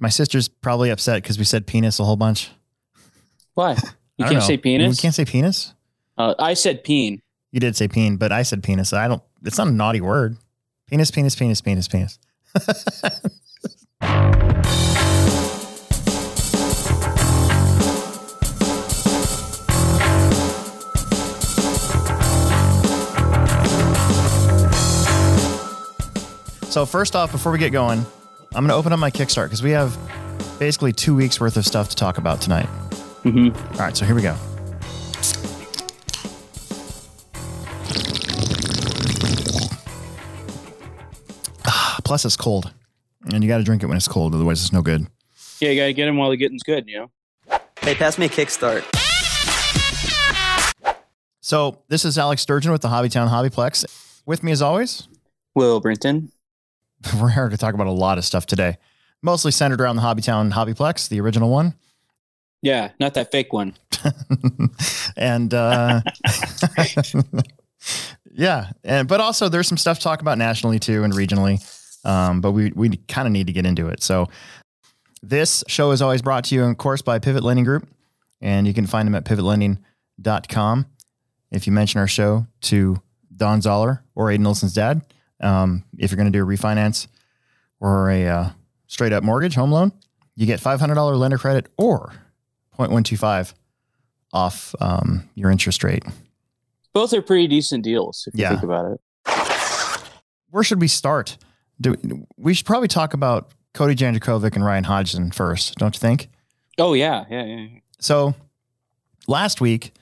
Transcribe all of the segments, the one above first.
My sister's probably upset because we said penis a whole bunch. Why? You can't know. say penis. We can't say penis. Uh, I said peen. You did say peen, but I said penis. I don't. It's not a naughty word. Penis, penis, penis, penis, penis. So first off, before we get going, I'm going to open up my Kickstart because we have basically two weeks worth of stuff to talk about tonight. Mm-hmm. All right, so here we go. Ah, Plus, it's cold, and you got to drink it when it's cold, otherwise, it's no good. Yeah, you gotta get him while the getting's good. You know. Hey, pass me a kickstart. So, this is Alex Sturgeon with the Hobbytown Hobbyplex. With me, as always, Will Brinton. we're here to talk about a lot of stuff today, mostly centered around the Hobbytown Hobbyplex, the original one. Yeah, not that fake one. and uh, yeah, and but also there's some stuff to talk about nationally too and regionally. Um, but we we kind of need to get into it. So this show is always brought to you, of course, by Pivot Lending Group, and you can find them at pivotlending.com. If you mention our show to Don Zoller or Aiden Olson's dad, um, if you're going to do a refinance or a uh, straight up mortgage home loan, you get $500 lender credit or 0.125 off um, your interest rate. Both are pretty decent deals if you think about it. Where should we start? Do, we should probably talk about Cody Jandrakovic and Ryan Hodgson first, don't you think? Oh yeah, yeah, yeah. yeah. So last week,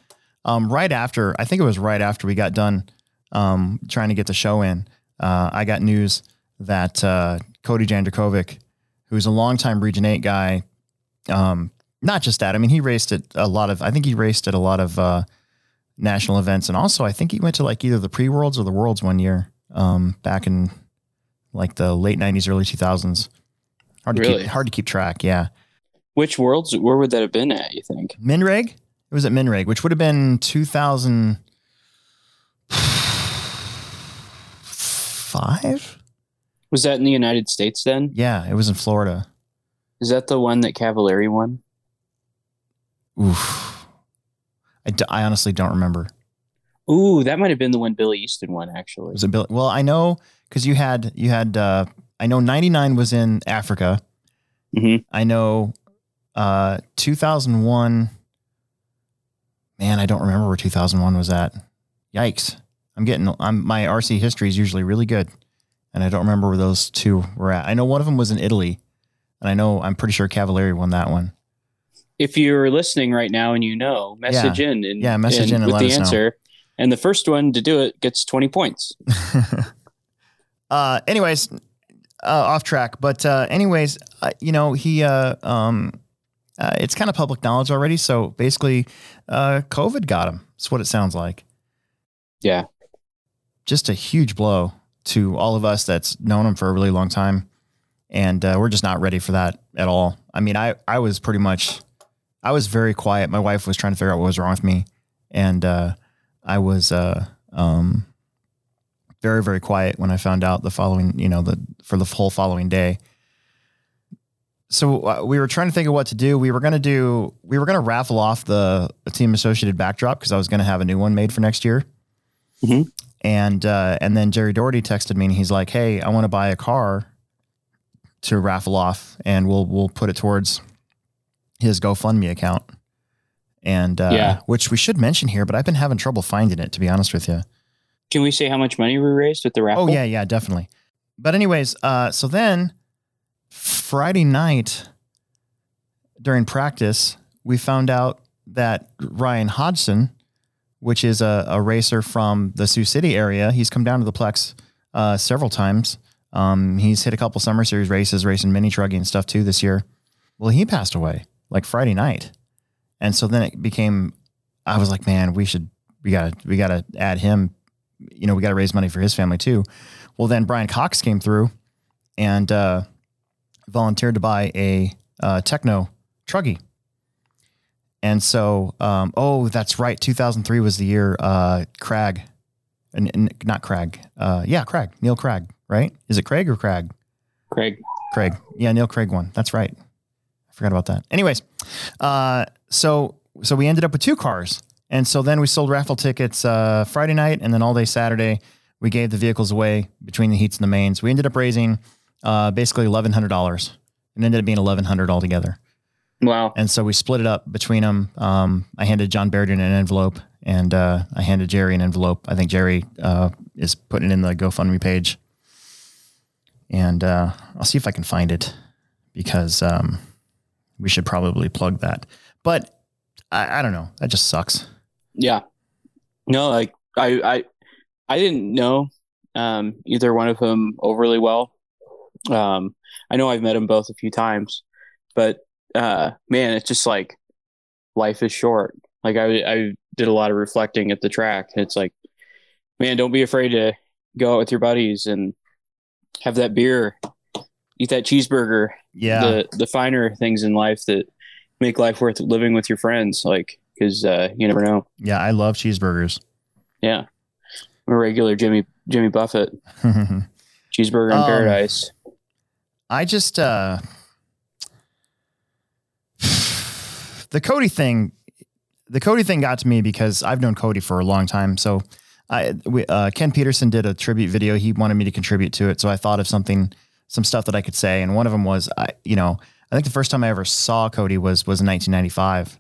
um, right after, I think it was right after we got done um, trying to get the show in, uh, I got news that uh, Cody Jandrakovic, who's a longtime Region 8 guy, um, not just that, I mean, he raced at a lot of, I think he raced at a lot of uh, national events. And also, I think he went to like either the pre worlds or the worlds one year um, back in like the late 90s, early 2000s. Hard to Really? keep hard to keep track, yeah. Which worlds? Where would that have been at? You think? Minreg. It was at Minreg, which would have been 2005. Was that in the United States then? Yeah, it was in Florida. Is that the one that Cavallari won? Oof. I, d- I honestly don't remember. Ooh, that might have been the one Billy Easton won actually. Was it Bill? Well, I know because you had you had. Uh, I know 99 was in Africa. Mhm. I know uh, 2001. Man, I don't remember where 2001 was at. Yikes! I'm getting. I'm my RC history is usually really good, and I don't remember where those two were at. I know one of them was in Italy, and I know I'm pretty sure Cavallari won that one. If you're listening right now and you know, message in and Yeah, message in and with let the us know. answer. And the first one to do it gets 20 points. uh, anyways, uh, off track. But uh, anyways, uh, you know, he uh, um, uh, it's kind of public knowledge already. So basically, uh, COVID got him. That's what it sounds like. Yeah. Just a huge blow to all of us that's known him for a really long time, and uh, we're just not ready for that at all. I mean, I I was pretty much, I was very quiet. My wife was trying to figure out what was wrong with me, and uh, I was uh, um, very very quiet when I found out the following, you know, the for the whole following day. So uh, we were trying to think of what to do. We were going to do, we were going to raffle off the team associated backdrop because I was going to have a new one made for next year. Mhm. And uh, and then Jerry Doherty texted me and he's like, "Hey, I want to buy a car to raffle off, and we'll we'll put it towards his GoFundMe account." And uh, Yeah. which we should mention here, but I've been having trouble finding it to be honest with you. Can we say how much money we raised with the raffle? Oh yeah, yeah, definitely. But anyways, uh, so then Friday night during practice, we found out that Ryan Hodgson, which is a, a racer from the Sioux City area, he's come down to the Plex uh, several times. Um, he's hit a couple summer series races, racing mini trucking and stuff too this year. Well, he passed away like Friday night, and so then it became. I was like, man, we should we gotta we gotta add him. You know, we gotta raise money for his family too. Well, then Brian Cox came through and uh, volunteered to buy a uh, Tekno Truggy. And so, um, oh, that's right. 2003 was the year uh, Crag, and, and not Crag. Uh, yeah, Crag. Neil Crag, right? Is it Craig or Crag? Craig. Craig. Yeah, Neil Craig won. That's right. I forgot about that. Anyways, uh, so so we ended up with two cars, and so then we sold raffle tickets uh, Friday night, and then all day Saturday we gave the vehicles away between the heats and the mains. We ended up raising uh, basically eleven hundred dollars. and ended up being eleven hundred altogether. Wow. And so we split it up between them. Um, I handed John Baird an envelope, and uh, I handed Jerry an envelope. I think Jerry uh, is putting it in the GoFundMe page, and uh, I'll see if I can find it because um, we should probably plug that. But I, I don't know. That just sucks. Yeah. No, like I I I didn't know um, either one of them overly well. Um, I know I've met them both a few times, but uh, man, it's just like life is short. Like I I did a lot of reflecting at the track. It's like, man, don't be afraid to go out with your buddies and have that beer, eat that cheeseburger, Yeah. the the finer things in life that make life worth living with your friends. Like because uh, you never know. yeah. I love cheeseburgers. Yeah, I'm a regular Jimmy Jimmy Buffett cheeseburger in Um, paradise. I just uh the Cody thing the Cody thing got to me because I've known Cody for a long time. So I we, uh, Ken Peterson did a tribute video. He wanted me to contribute to it, so I thought of something some stuff that I could say and one of them was I you know, I think the first time I ever saw Cody was was in 1995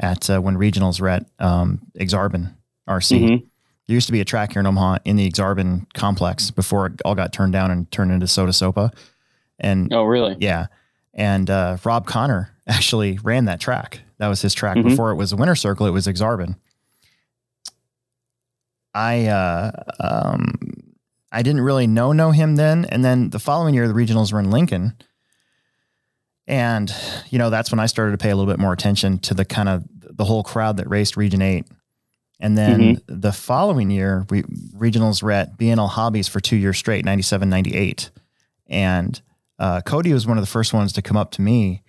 at uh, when regionals were at um Exarban RC. Mhm. There used to be a track here in Omaha in the Exarban complex before it all got turned down and turned into Soda Sopa. And Oh, really? yeah. And uh, Rob Connor actually ran that track. That was his track. Mhm. Before it was a winter circle, it was Exarban. I uh, um, I didn't really know know him then. And then the following year, the regionals were in Lincoln. And, you know, that's when I started to pay a little bit more attention to the kind of the whole crowd that raced Region 8. And then the following year, we regionals were at BNL Hobbies for two years straight, 97, 98. And uh, Cody was one of the first ones to come up to me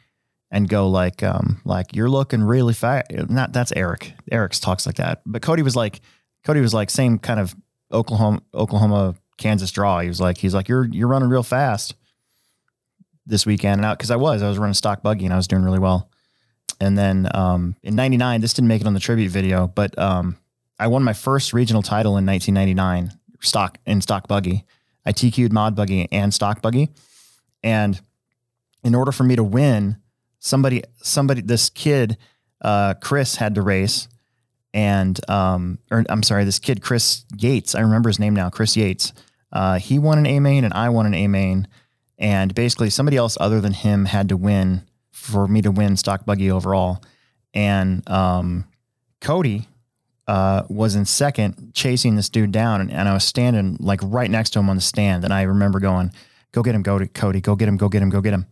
and go like, um, like you're looking really fat. Not that's Eric. Eric's talks like that, but Cody was like, Cody was like same kind of Oklahoma, Oklahoma, Kansas draw. He was like, he's like, you're you're running real fast this weekend, and out because I was, I was running stock buggy and I was doing really well. And then um, in '99, this didn't make it on the tribute video, but um, I won my first regional title in 1999, stock in stock buggy. I TQ'd mod buggy and stock buggy. And in order for me to win, somebody, somebody, this kid, uh, Chris had to race. And, um, or I'm sorry, this kid, Chris Yates, I remember his name now, Chris Yates. Uh, he won an A main and I won an A main. And basically, somebody else other than him had to win for me to win stock buggy overall. And um, Cody uh, was in second, chasing this dude down, and, and I was standing like right next to him on the stand. And I remember going, "Go get him, go to Cody, go get him, go get him, go get him."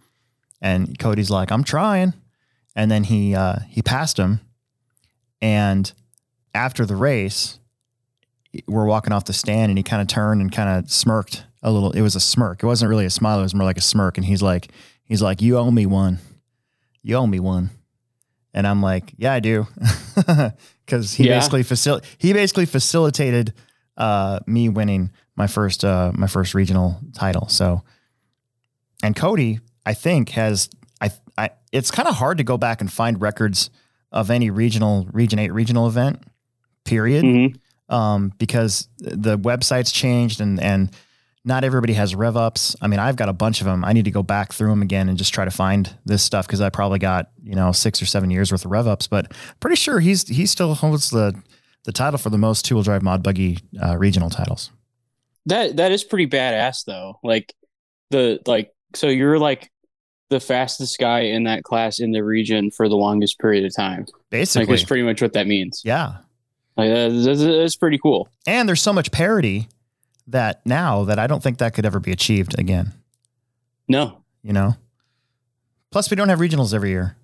And Cody's like, "I'm trying," and then he uh, he passed him. And after the race, we're walking off the stand, and he kind of turned and kind of smirked a little. It was a smirk. It wasn't really a smile. It was more like a smirk. And he's like, he's like, "You owe me one. You owe me one." And I'm like, "Yeah, I do," because he Yeah. basically facil- he basically facilitated uh, me winning my first uh, my first regional title. So, and Cody, I think has I I it's kind of hard to go back and find records of any regional region eight regional event. Period Mhm. um, because the website's changed and and not everybody has rev ups. I mean, I've got a bunch of them. I need to go back through them again and just try to find this stuff because I probably got you know six or seven years worth of rev ups. But pretty sure he's he still holds the the title for the most two wheel drive mod buggy uh, regional titles. That that is pretty badass though. Like the like so you're like the fastest guy in that class in the region for the longest period of time. Like Basically, that's pretty much what that means. yeah. Like that's, that's pretty cool. And there's so much parity that now that I don't think that could ever be achieved again. No, You know. Plus, we don't have regionals every year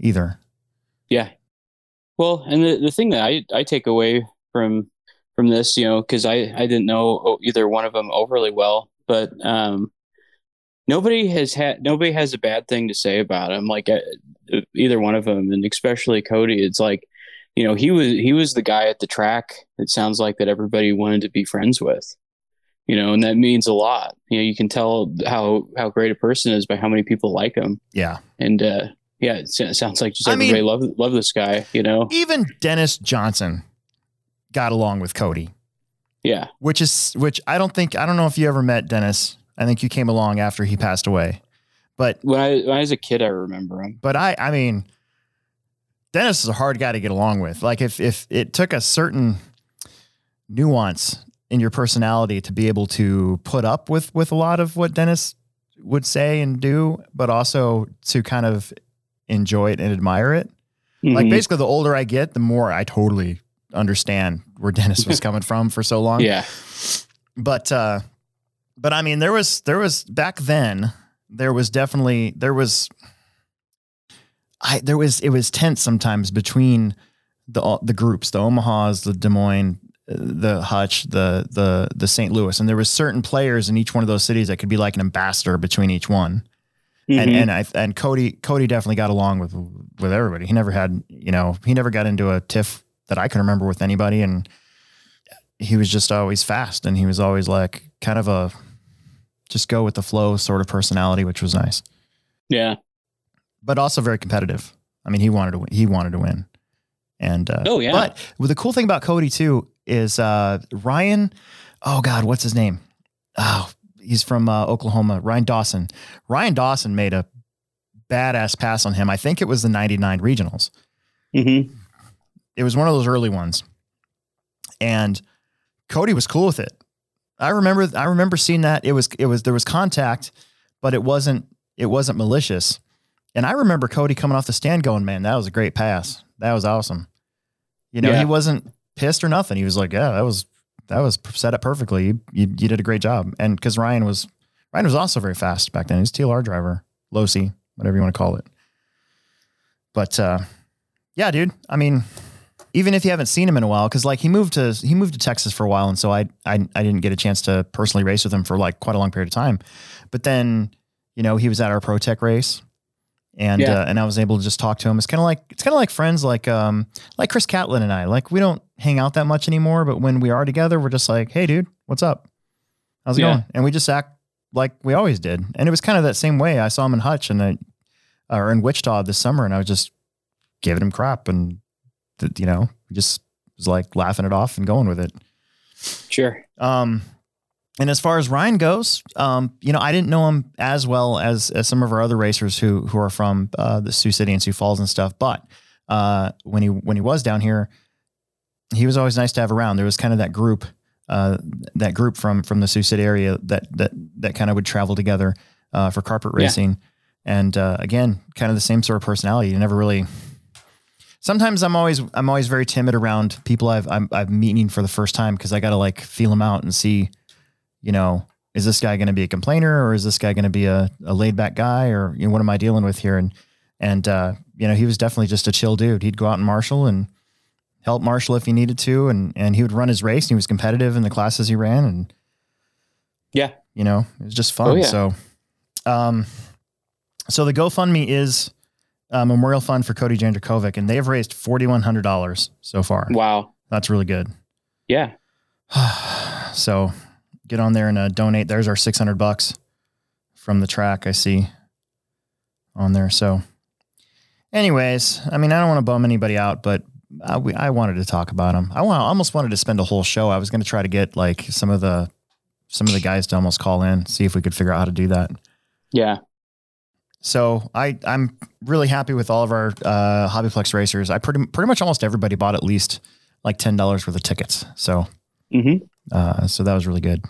either. yeah. Well, and the, the thing that I I take away from from this, you know, because I I didn't know either one of them overly well, but um, nobody has had nobody has a bad thing to say about him. Like uh, either one of them, and especially Cody. It's like, you know, he was he was the guy at the track. It sounds like that everybody wanted to be friends with. you know, and that means a lot. You know, you can tell how how great a person is by how many people like him. Yeah, and uh, yeah, it sounds like just I everybody mean- love love this guy. You know, even Dennis Johnson got along with Cody, yeah, which is which I don't think I don't know if you ever met Dennis. I think you came along after he passed away, but when I when I was a kid, I remember him. but I I mean, Dennis is a hard guy to get along with. Like if if it took a certain nuance in your personality to be able to put up with with a lot of what Dennis would say and do, but also to kind of enjoy it and admire it. Like Mhm. basically, the older I get, the more I totally understand where Dennis was coming from for so long. yeah, But uh, but I mean, there was there was back then there was definitely there was I there was it was tense sometimes between the the groups, the Omahas, the Des Moines, uh, the Hutch, the the the St. Louis, and there was certain players in each one of those cities that could be like an ambassador between each one and Mhm. and I and Cody Cody definitely got along with with everybody. He never had you know he never got into a tiff that I can remember with anybody, and he was just always fast, and he was always like kind of a just go with the flow sort of personality, which was nice, yeah. but also very competitive. I mean, he wanted to win. He wanted to win, and uh, Oh, yeah. But well, the cool thing about Cody too is uh, Ryan. Oh God, what's his name? Oh, he's from uh, Oklahoma. Ryan Dawson. Ryan Dawson made a badass pass on him. I think it was the '99 regionals. Mm-hmm. It was one of those early ones, and Cody was cool with it. I remember. I remember seeing that. It was. It was. There was contact, but it wasn't. It wasn't malicious. And I remember Cody coming off the stand going, "Man, that was a great pass. That was awesome." You know, Yeah. he wasn't pissed or nothing. He was like, "Yeah, that was that was set up perfectly. You you, you did a great job." And because Ryan was Ryan was also very fast back then. He was a TLR driver, Losi, whatever you want to call it. But uh, yeah, dude. I mean, even if you haven't seen him in a while, because like he moved to he moved to Texas for a while, and so I, I I didn't get a chance to personally race with him for like quite a long period of time. But then you know he was at our Pro Tech race, and Yeah. uh, and I was able to just talk to him. It's kind of like it's kind of like friends, like um like Chris Catlin and I. Like we don't hang out that much anymore, but when we are together, we're just like, hey, dude, what's up? How's it Yeah. going? And we just act like we always did. And it was kind of that same way. I saw him in Hutch and I, or in Wichita this summer, and I was just giving him crap, and th- you know, just was like laughing it off and going with it. Sure. Um, and as far as Ryan goes, um, you know, I didn't know him as well as, as some of our other racers who who are from uh, the Sioux City and Sioux Falls and stuff. But uh, when he when he was down here, he was always nice to have around. There was kind of that group, uh, that group from from the Sioux City area that that that kind of would travel together uh, for carpet Yeah. racing. And uh, again, kind of the same sort of personality. You never really. Sometimes I'm always I'm always very timid around people I've I'm, I'm meeting for the first time because I got to like feel them out and see, you know, is this guy going to be a complainer or is this guy going to be a, a laid back guy or you know what am I dealing with here? And and uh, you know he was definitely just a chill dude. He'd go out and marshal and help marshal if he needed to, and and he would run his race. And he was competitive in the classes he ran, and Yeah. you know it was just fun. Oh, yeah. So, um, so the GoFundMe is a memorial fund for Cody Jandrakovic, and they have raised forty one hundred dollars so far. Wow. That's really good. Yeah. so get on there and uh, donate. There's our 600 bucks from the track I see on there. So anyways, I mean, I don't want to bum anybody out, but I, we, I wanted to talk about them. I, want, I almost wanted to spend a whole show. I was going to try to get like some of the, some of the guys to almost call in, see if we could figure out how to do that. Yeah. So I, I'm really happy with all of our uh, Hobbyplex racers. I pretty, pretty much almost everybody bought at least like $10 worth of tickets. So hmm uh, so that was really good.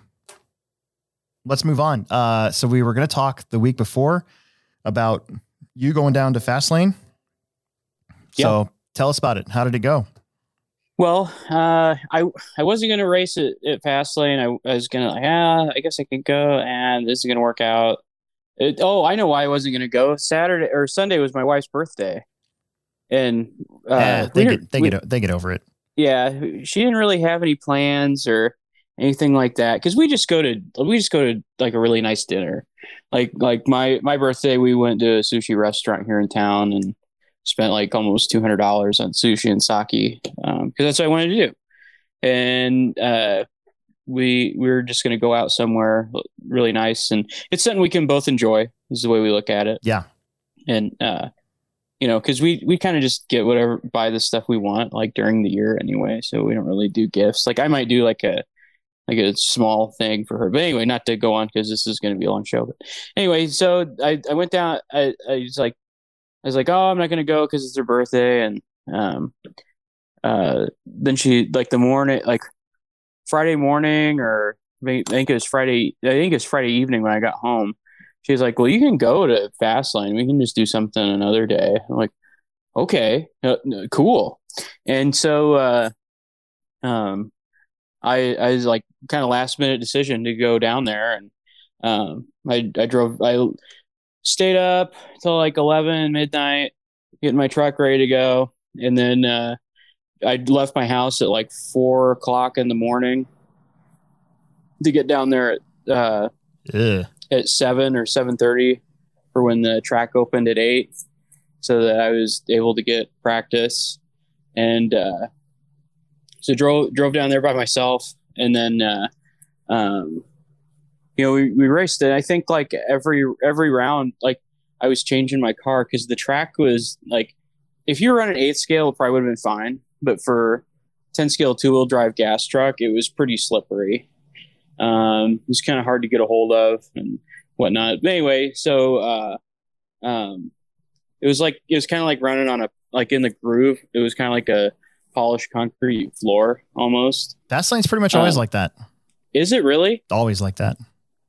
Let's move on. Uh, so we were going to talk the week before about you going down to Fastlane. So tell us about it. How did it go? Well, uh, I I wasn't gonna race it at Fastlane. I, I was gonna like, yeah, I guess I could go, and this is gonna work out. It, oh, I know why I wasn't gonna go. Saturday or Sunday was my wife's birthday, and uh, we they get they we- get they get over it. yeah, she didn't really have any plans or anything like that because we just go to we just go to like a really nice dinner. Like like my my birthday, we went to a sushi restaurant here in town and spent like almost two hundred dollars on sushi and sake because that's what I wanted to do. And uh, we we were just going to go out somewhere really nice, and it's something we can both enjoy. Is the way we look at it. Yeah, and uh, you know, because we we kind of just get whatever buy the stuff we want like during the year anyway, so we don't really do gifts. Like I might do like a like a small thing for her, but anyway, not to go on because this is going to be a long show. But anyway, so I I went down. I I was like I was like, oh, I'm not going to go because it's her birthday, and um, uh, then she like the morning like Friday morning or I think it was Friday. I think it was Friday evening when I got home. She's like, "Well, you can go to Fastlane. We can just do something another day." I'm like, "Okay, uh, cool." And so, uh, um, I I was like, kind of last minute decision to go down there, and um, I I drove. I stayed up till like eleven midnight, getting my truck ready to go, and then uh, I left my house at like four o'clock in the morning to get down there at uh, at seven or seven thirty for when the track opened at eight, so that I was able to get practice, and uh, so drove drove down there by myself, and then uh, um, you know we, we raced it. I think like every every round, like I was changing my car because the track was like if you were on an eighth scale, it probably would have been fine but for 10 scale two wheel drive gas truck, it was pretty slippery. Um, it was kind of hard to get a hold of and whatnot. But anyway, so uh, um, it was like it was kind of like running on a like in the groove. It was kind of like a polished concrete floor almost. Fastlane's pretty much always uh, like that. Is it really? Always like that.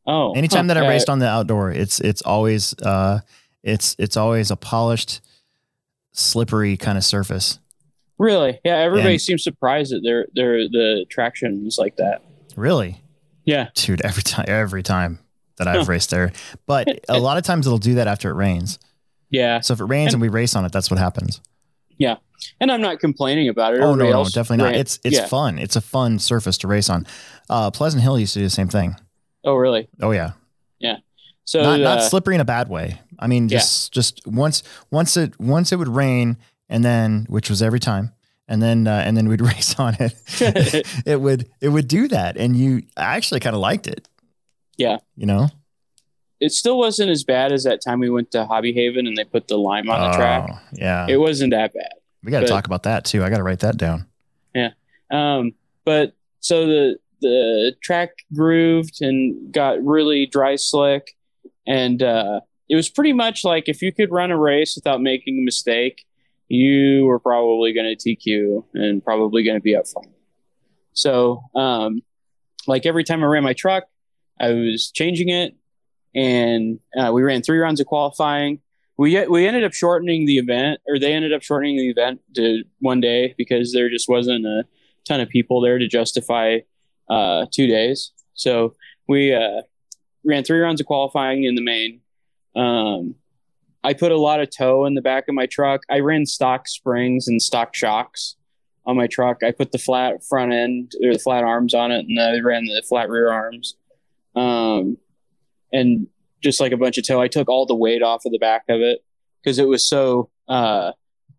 Oh, anytime that I raced on the outdoor, it's it's always uh, it's it's always a polished, slippery kind of surface. Really? Yeah. Everybody and, seems surprised that they're they're the traction is like that. Really? Yeah. Dude, every time every time that I've raced there. But a lot of times it'll do that after it rains. Yeah. So if it rains and, and we race on it, that's what happens. Yeah. And I'm not complaining about it. Oh no, no, definitely ran. not. It's it's yeah. fun. It's a fun surface to race on. Uh, Pleasant Hill used to do the same thing. Oh really? Oh yeah. Yeah. So not, uh, not slippery in a bad way. I mean, just yeah. just once once it once it would rain and then which was every time and then uh, and then we'd race on it. It would it would do that. And you I actually kind of liked it. Yeah. You know? It still wasn't as bad as that time we went to hobby haven and they put the lime on the track. oh, yeah. It wasn't that bad we got to talk about that too. I got to write that down. Yeah. Um but so the the track grooved and got really dry slick and uh it was pretty much like if you could run a race without making a mistake you were probably going to TQ and probably going to be up front. So, um, like every time I ran my truck, I was changing it, and uh, we ran three rounds of qualifying. We we ended up shortening the event, or they ended up shortening the event to one day because there just wasn't a ton of people there to justify uh, two days. So we uh, ran three rounds of qualifying in the main. Um, I put a lot of toe in the back of my truck. I ran stock springs and stock shocks on my truck. I put the flat front end or the flat arms on it, and I ran the flat rear arms. Um, and just like a bunch of toe, I took all the weight off of the back of it because it was so uh,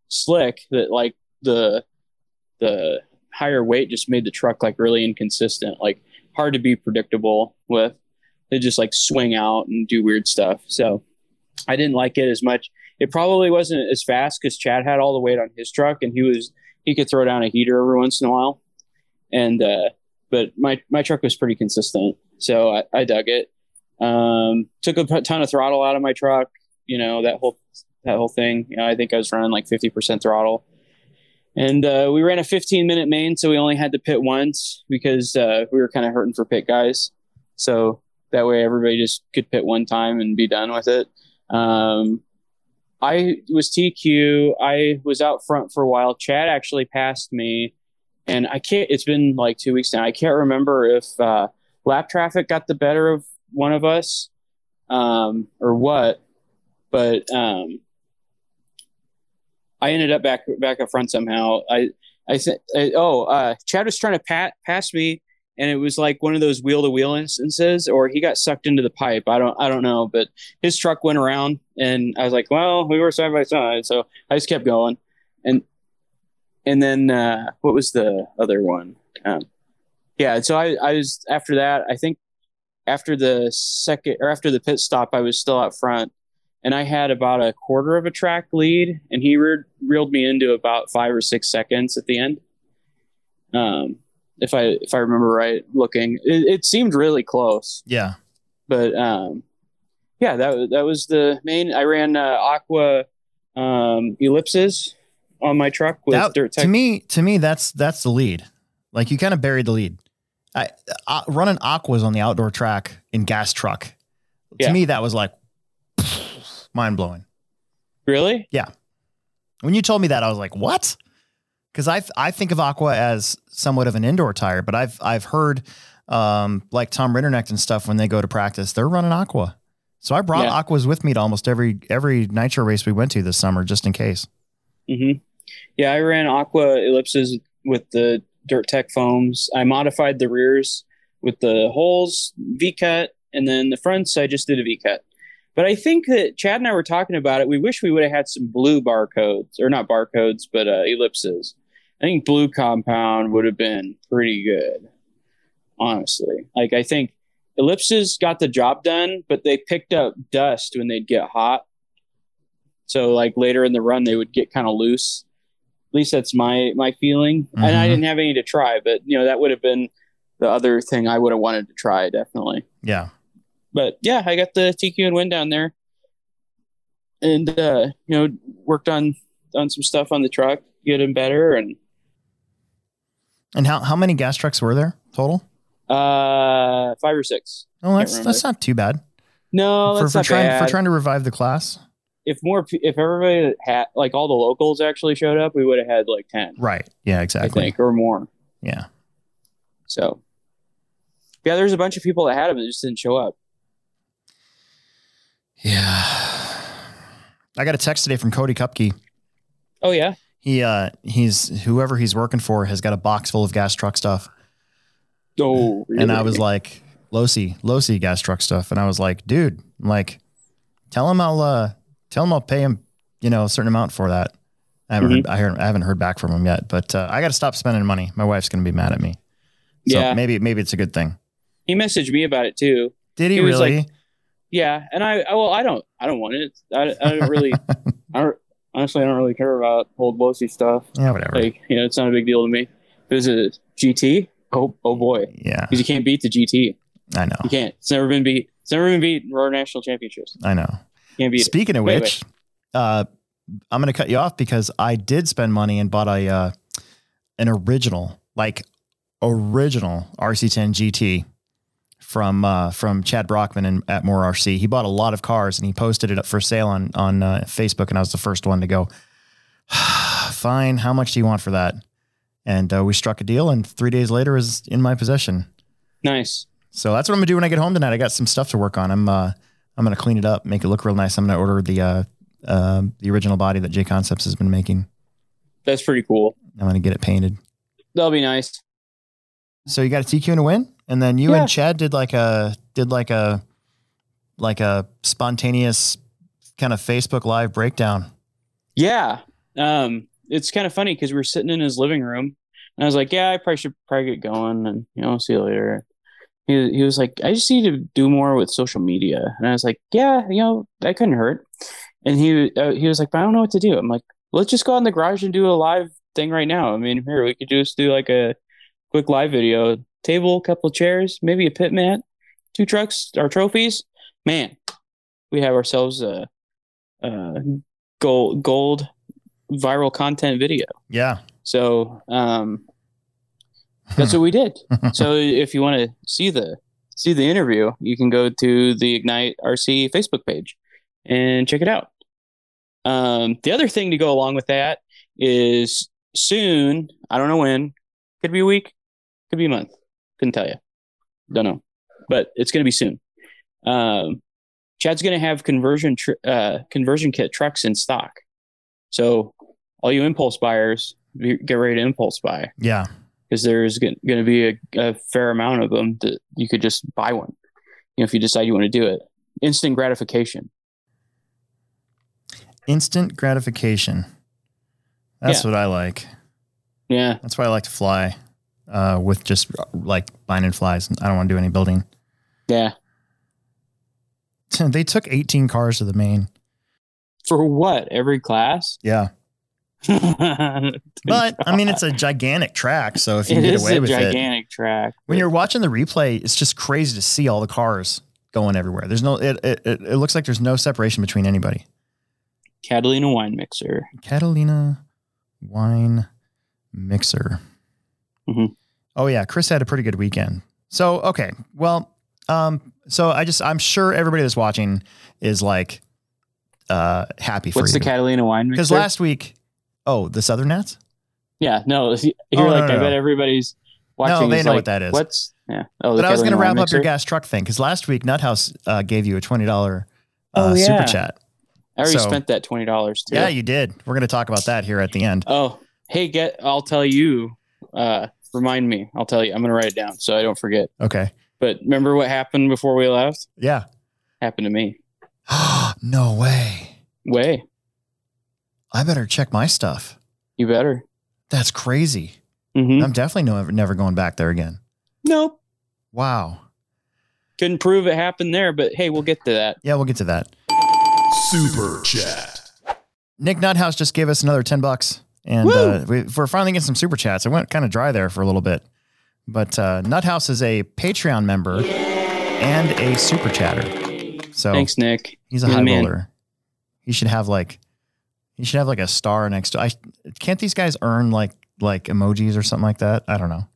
slick that like the the higher weight just made the truck like really inconsistent, like hard to be predictable with. They just like swing out and do weird stuff. So I didn't like it as much. It probably wasn't as fast because Chad had all the weight on his truck, and he was he could throw down a heater every once in a while. And uh, but my my truck was pretty consistent, so I, I dug it. Um, took a ton of throttle out of my truck. You know that whole that whole thing. You know, I think I was running like fifty percent throttle. And uh, we ran a 15 minute main, so we only had to pit once because uh, we were kind of hurting for pit guys. So that way everybody just could pit one time and be done with it. Um, I was TQ. I was out front for a while. Chad actually passed me, and I can't. It's been like two weeks now. I can't remember if uh, lap traffic got the better of one of us um, or what. But um, I ended up back back up front somehow. I I said, oh, uh, Chad was trying to pat pass me and it was like one of those wheel to wheel instances or he got sucked into the pipe i don't i don't know but his truck went around and i was like well we were side by side so i just kept going and and then uh, what was the other one um, Yeah, so I, I was after that. I think after the second or after the pit stop, I was still out front, and I had about a quarter of a track lead, and he re- reeled me into about five or six seconds at the end. Um, if I if I remember right, looking, it, it seemed really close. Yeah. But um, yeah, that that was the main. I ran uh, Aqua um, ellipses on my truck with That- dirt to me, to me, that's that's the lead. Like you kind of buried the lead. I uh, running aquas on the outdoor track in gas truck. Yeah. To me, that was like mind blowing. really? Yeah. When you told me that, I was like, "What?" Because I I think of aqua as somewhat of an indoor tire, but I've I've heard um, like Tom Rindernecht and stuff when they go to practice, they're running aqua. So I brought Yeah. aquas with me to almost every every nitro race we went to this summer, just in case. hmm Yeah, I ran Aqua ellipses with the Dirt Tech foams. I modified the rears with the holes V cut, and then the fronts I just did a V cut. But I think that Chad and I were talking about it. We wish we would have had some blue barcodes, or not barcodes, but uh, ellipses. I think blue compound would have been pretty good, honestly. Like I think ellipses got the job done, but they picked up dust when they'd get hot. So like later in the run, they would get kind of loose. At least that's my my feeling. And I Mhm. didn't have any to try, but you know that would have been the other thing I would have wanted to try definitely. Yeah. But yeah, I got the TQ and win down there, and uh, you know worked on on some stuff on the truck, getting better, and And how how many gas trucks were there total? uh, five or six. Oh, that's that's not too bad No, for, that's for not trying bad. for trying to revive the class. if more, if everybody had like all the locals actually showed up, we would have had like ten, Right. Yeah. Exactly. I think, or more. Yeah. So, yeah, there's a bunch of people that had them that just didn't show up. Yeah. I got a text today from Cody Kupke. Oh yeah, He uh he's whoever he's working for has got a box full of gas truck stuff. oh, And I was like, Losi, Losi gas truck stuff. And I was like, dude, I'm like, tell him I'll uh tell him I'll pay him, you know, a certain amount for that. I haven't heard, I, heard, I haven't heard back from him yet, but uh, I got to stop spending money. My wife's going to be mad at me. So Yeah. maybe maybe it's a good thing. he messaged me about it too. Did he, He was really? like- Yeah, and I, I well, I don't, I don't want it. I, I don't really, I don't honestly, I don't really care about old Losi stuff. yeah, whatever. Like, you know, it's not a big deal to me. If it was a GT, oh, oh boy, yeah, because you can't beat the GT. I know. You can't. It's never been beat. It's never been beat in Roar National Championships. I know. You can't beat it. Speaking of Wait, which, uh, I'm going to cut you off because I did spend money and bought a uh, an original, like original RC10 GT from uh, from Chad Brockman and at More RC. He bought a lot of cars and he posted it up for sale on on uh, Facebook, and I was the first one to go. Fine, how much do you want for that? And uh, we struck a deal, and three days later is in my possession. Nice. So that's what I'm gonna do when I get home tonight. I got some stuff to work on. I'm uh, I'm gonna clean it up, make it look real nice. I'm gonna order the uh, uh, the original body that J Concepts has been making. That's pretty cool. I'm gonna get it painted. That'll be nice. So you got a TQ and a win, and then you Yeah. and Chad did like a did like a like a spontaneous kind of Facebook live breakdown. Yeah. Um, it's kind of funny because we were sitting in his living room, and I was like, "Yeah, I probably should probably get going, and you know, see you later." He he was like, "I just need to do more with social media," and I was like, "Yeah, you know, that couldn't hurt." And he uh, he was like, "But I don't know what to do." I'm like, "Let's just go out in the garage and do a live thing right now." I mean, here we could just do like a quick live video, table, couple of chairs, maybe a pit mat, two trucks, our trophies. Man, we have ourselves a, a gold gold viral content video. Yeah. So um, that's what we did. so if you want to see the see the interview, you can go to the Ignite RC Facebook page and check it out. Um, the other thing to go along with that is soon. I don't know when. Could be a week. Could be a month. Couldn't tell you. Don't know. But it's going to be soon. Um, Chad's going to have conversion tr- uh, conversion kit trucks in stock. So all you impulse buyers, get ready to impulse buy Yeah. because there's going to be a, a fair amount of them that you could just buy one. You know, if you decide you want to do it, instant gratification. Instant gratification. That's Yeah. what I like. Yeah, That's why I like to fly. Uh, with just like binding flies. I don't want to do any building. Yeah. they took 18 cars to the main. For what? Every class? Yeah. but I mean, it's a gigantic track. So if you it get away with it, it's a gigantic track. when you're watching the replay, it's just crazy to see all the cars going everywhere. There's no, it, it, it, it looks like there's no separation between anybody. Catalina wine mixer. Catalina wine mixer. Mhm. Oh yeah, Chris had a pretty good weekend. So okay, well, um, so I just I'm sure everybody that's watching is like uh happy for you. What's you the Catalina wine mixer? because last week, oh the Southern Nats. Yeah, no, you're Oh, like, no, I bet no. everybody's watching. they know like, what that is. What's yeah? Oh, But I was going to wrap wine up your gas truck thing because last week Nuthouse uh, gave you a twenty dollar uh, Oh, yeah. super chat. I already so- spent that twenty dollars too. Yeah, you did. We're going to talk about that here at the end. Oh, hey, get. I'll tell you. Uh, remind me. I'll tell you. I'm gonna write it down so I don't forget. Okay. But remember what happened before we left? Yeah. Happened to me. no way. Way. I better check my stuff. You better. That's crazy. hmm I'm definitely no, never going back there again. Nope. Wow. Couldn't prove it happened there, but hey, we'll get to that. Yeah, we'll get to that. Super Chat. Nick Nuthouse just gave us another 10 bucks. And uh, we, we're finally getting some super chats. It went kind of dry there for a little bit. But uh, Nuthouse is a Patreon member and a super chatter. So Thanks, Nick. he's a You're high roller. He should have like, he should have like a star next to. I can't these guys earn like like emojis or something like that? I don't know.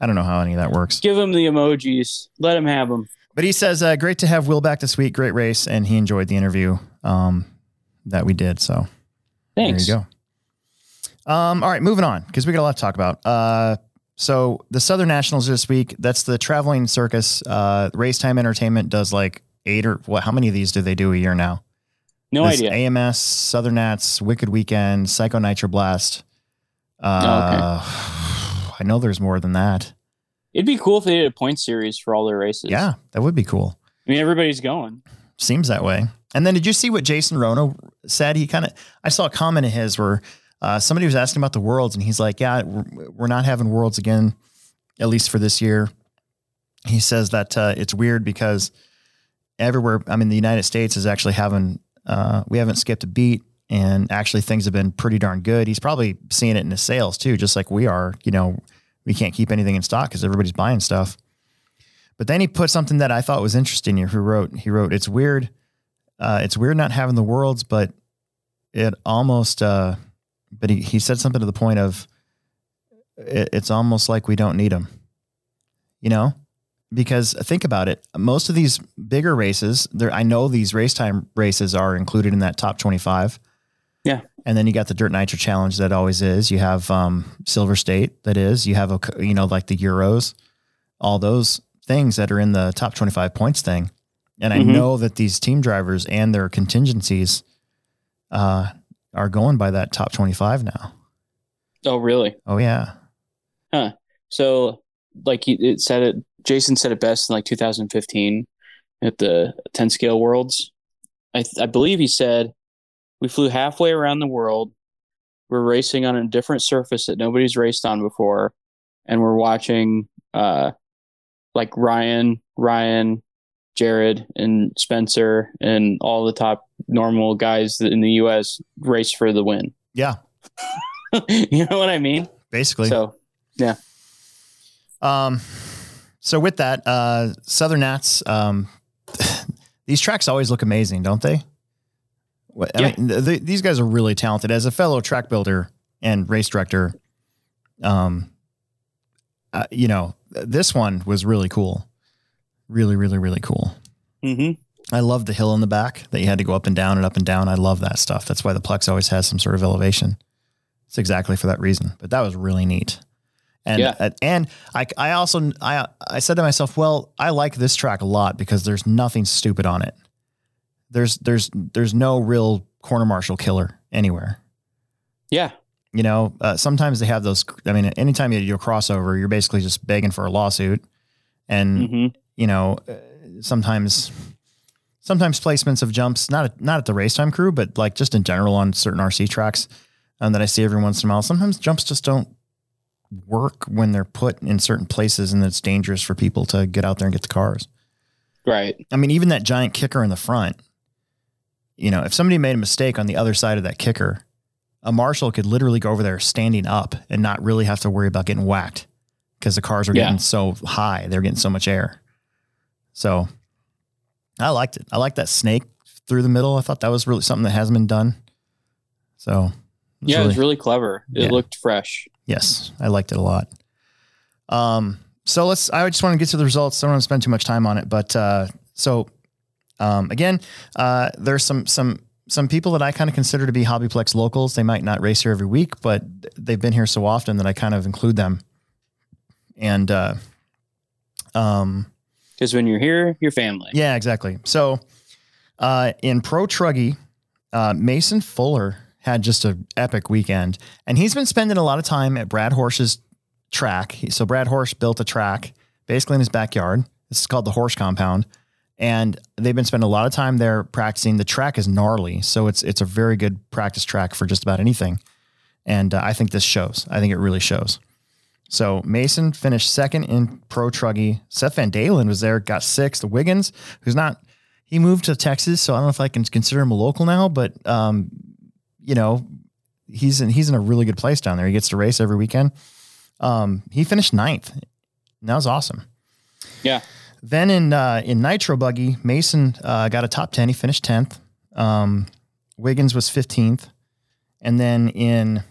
I don't know how any of that works. Give him the emojis. Let him have them. But he says, uh, "Great to have Will back this week. Great race, and he enjoyed the interview um, that we did." So Thanks. there you go. Um, all right, moving on because we got a lot to talk about. Uh, so the Southern Nationals this week. That's the traveling circus. Uh, Race Time Entertainment does like eight or what? How many of these do they do a year now? No This idea. AMS, Southern Nats, Wicked Weekend, Psycho Nitro Blast. Uh, I know there's more than that. It'd be cool if they did a point series for all their races. Yeah, that would be cool. I mean, everybody's going. Seems that way. And then did you see what Jason Ruona said? He kind of, I saw a comment of his where uh, somebody was asking about the worlds, and he's like, "Yeah, we're, not having worlds again, at least for this year." He says that uh, it's weird because everywhere, I mean, the United States is actually having, uh, we haven't skipped a beat, and actually things have been pretty darn good. He's probably seeing it in his sales too, just like we are. You know, we can't keep anything in stock because everybody's buying stuff. But then he put something that I thought was interesting here. Who wrote? He wrote, "It's weird. Uh, it's weird not having the worlds, but it almost." But he he said something to the point of, it, "It's almost like we don't need them." You know, because think about it. Most of these bigger races, there I know these race time races are included in that top twenty-five. Yeah. And then you got the Dirt Nitro Challenge that always is. You have um, Silver State that is. You have a you know like the Euros, all those things that are in the top 25 points thing. And I Mhm. know that these team drivers and their contingencies uh, are going by that top 25 now. Oh, really? Oh, yeah. Huh. So, like it said it, Jason said it best in like 2015 at the 10 scale worlds. I, th- I believe he said, We flew halfway around the world. We're racing on a different surface that nobody's raced on before. And we're watching, uh, like Ryan, Ryan, Jared, and Spencer, and all the top normal guys in the US race for the win. Yeah. you know what I mean? Basically. So, yeah. Um, so with that, uh, Southern Nats, um, these tracks always look amazing, don't they? What, I Yeah. mean, th- th- these guys are really talented. As a fellow track builder and race director, um, uh, you know, this one was really cool. Really, really, really cool. hmm I love the hill in the back that you had to go up and down and up and down. I love that stuff. That's why the Plex always has some sort of elevation. It's exactly for that reason. But that was really neat. And Yeah. uh, and I I also I I said to myself, well, I like this track a lot because there's nothing stupid on it. There's there's there's no real corner marshal killer anywhere. yeah. You know, uh, sometimes they have those. I mean, anytime you do a crossover, you're basically just begging for a lawsuit, and hmm you know, uh, sometimes sometimes placements of jumps, not at, not at the race time crew, but like just in general on certain RC tracks um, that I see every once in a while. Sometimes jumps just don't work when they're put in certain places and it's dangerous for people to get out there and get the cars. Right. I mean, even that giant kicker in the front, you know, if somebody made a mistake on the other side of that kicker, a marshal could literally go over there standing up and not really have to worry about getting whacked because the cars are Yeah. getting so high. They're getting so much air. So I liked it. I liked that snake through the middle. I thought that was really something that hasn't been done. So it Yeah, it was really clever. It Yeah. looked fresh. Yes, I liked it a lot. Um, so let's. I just want to get to the results. I don't want to spend too much time on it, but uh, so um, again, uh, there's some some some people that I kind of consider to be Hobbyplex locals. They might not race here every week, but they've been here so often that I kind of include them. And uh, um, Because when you're here, you're family. yeah, exactly. So uh, in Pro Truggy, uh, Mason Fuller had just an epic weekend, and he's been spending a lot of time at Brad Horse's track. So Brad Horse built a track basically in his backyard. This is called the Horse Compound, and they've been spending a lot of time there practicing. The track is gnarly, so it's it's a very good practice track for just about anything. And uh, I think this shows. I think it really shows. So Mason finished second in Pro Truggy. Seth Van Dalen was there, got sixth. Wiggins, who's not, he moved to Texas, so I don't know if I can consider him a local now, but um, you know, he's in he's in a really good place down there. He gets to race every weekend. Um, he finished ninth. And that was awesome. Yeah. Then in uh, in Nitro Buggy, Mason uh, got a top ten. He finished tenth. Um, Wiggins was fifteenth, and then in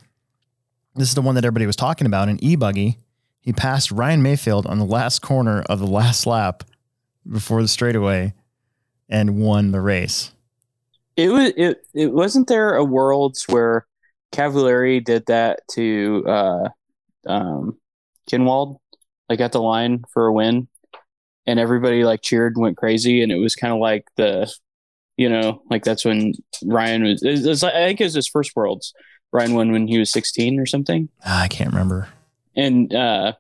this is the one that everybody was talking about in E Buggy, he passed Ryan Maifield on the last corner of the last lap before the straightaway, and won the race. It was it it wasn't there a worlds where Cavalieri did that to uh um Kinwald, like at the line for a win, and everybody like cheered and went crazy, and it was kind of like the, you know, like that's when Ryan was. Was, I think it was his first worlds. Ryan won when he was sixteen or something, Ah, I can't remember. and uh,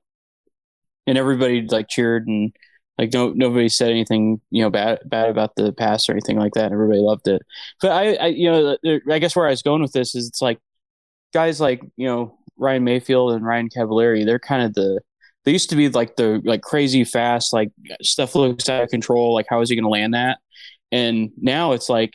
and everybody like cheered and like no nobody said anything you know bad bad about the pass or anything like that. Everybody loved it. But I, I you know I guess where I was going with this is it's like guys like you know Ryan Maifield and Ryan Cavalieri. They're kind of the they used to be like the like crazy fast like stuff looks out of control. Like how is he going to land that? And now it's like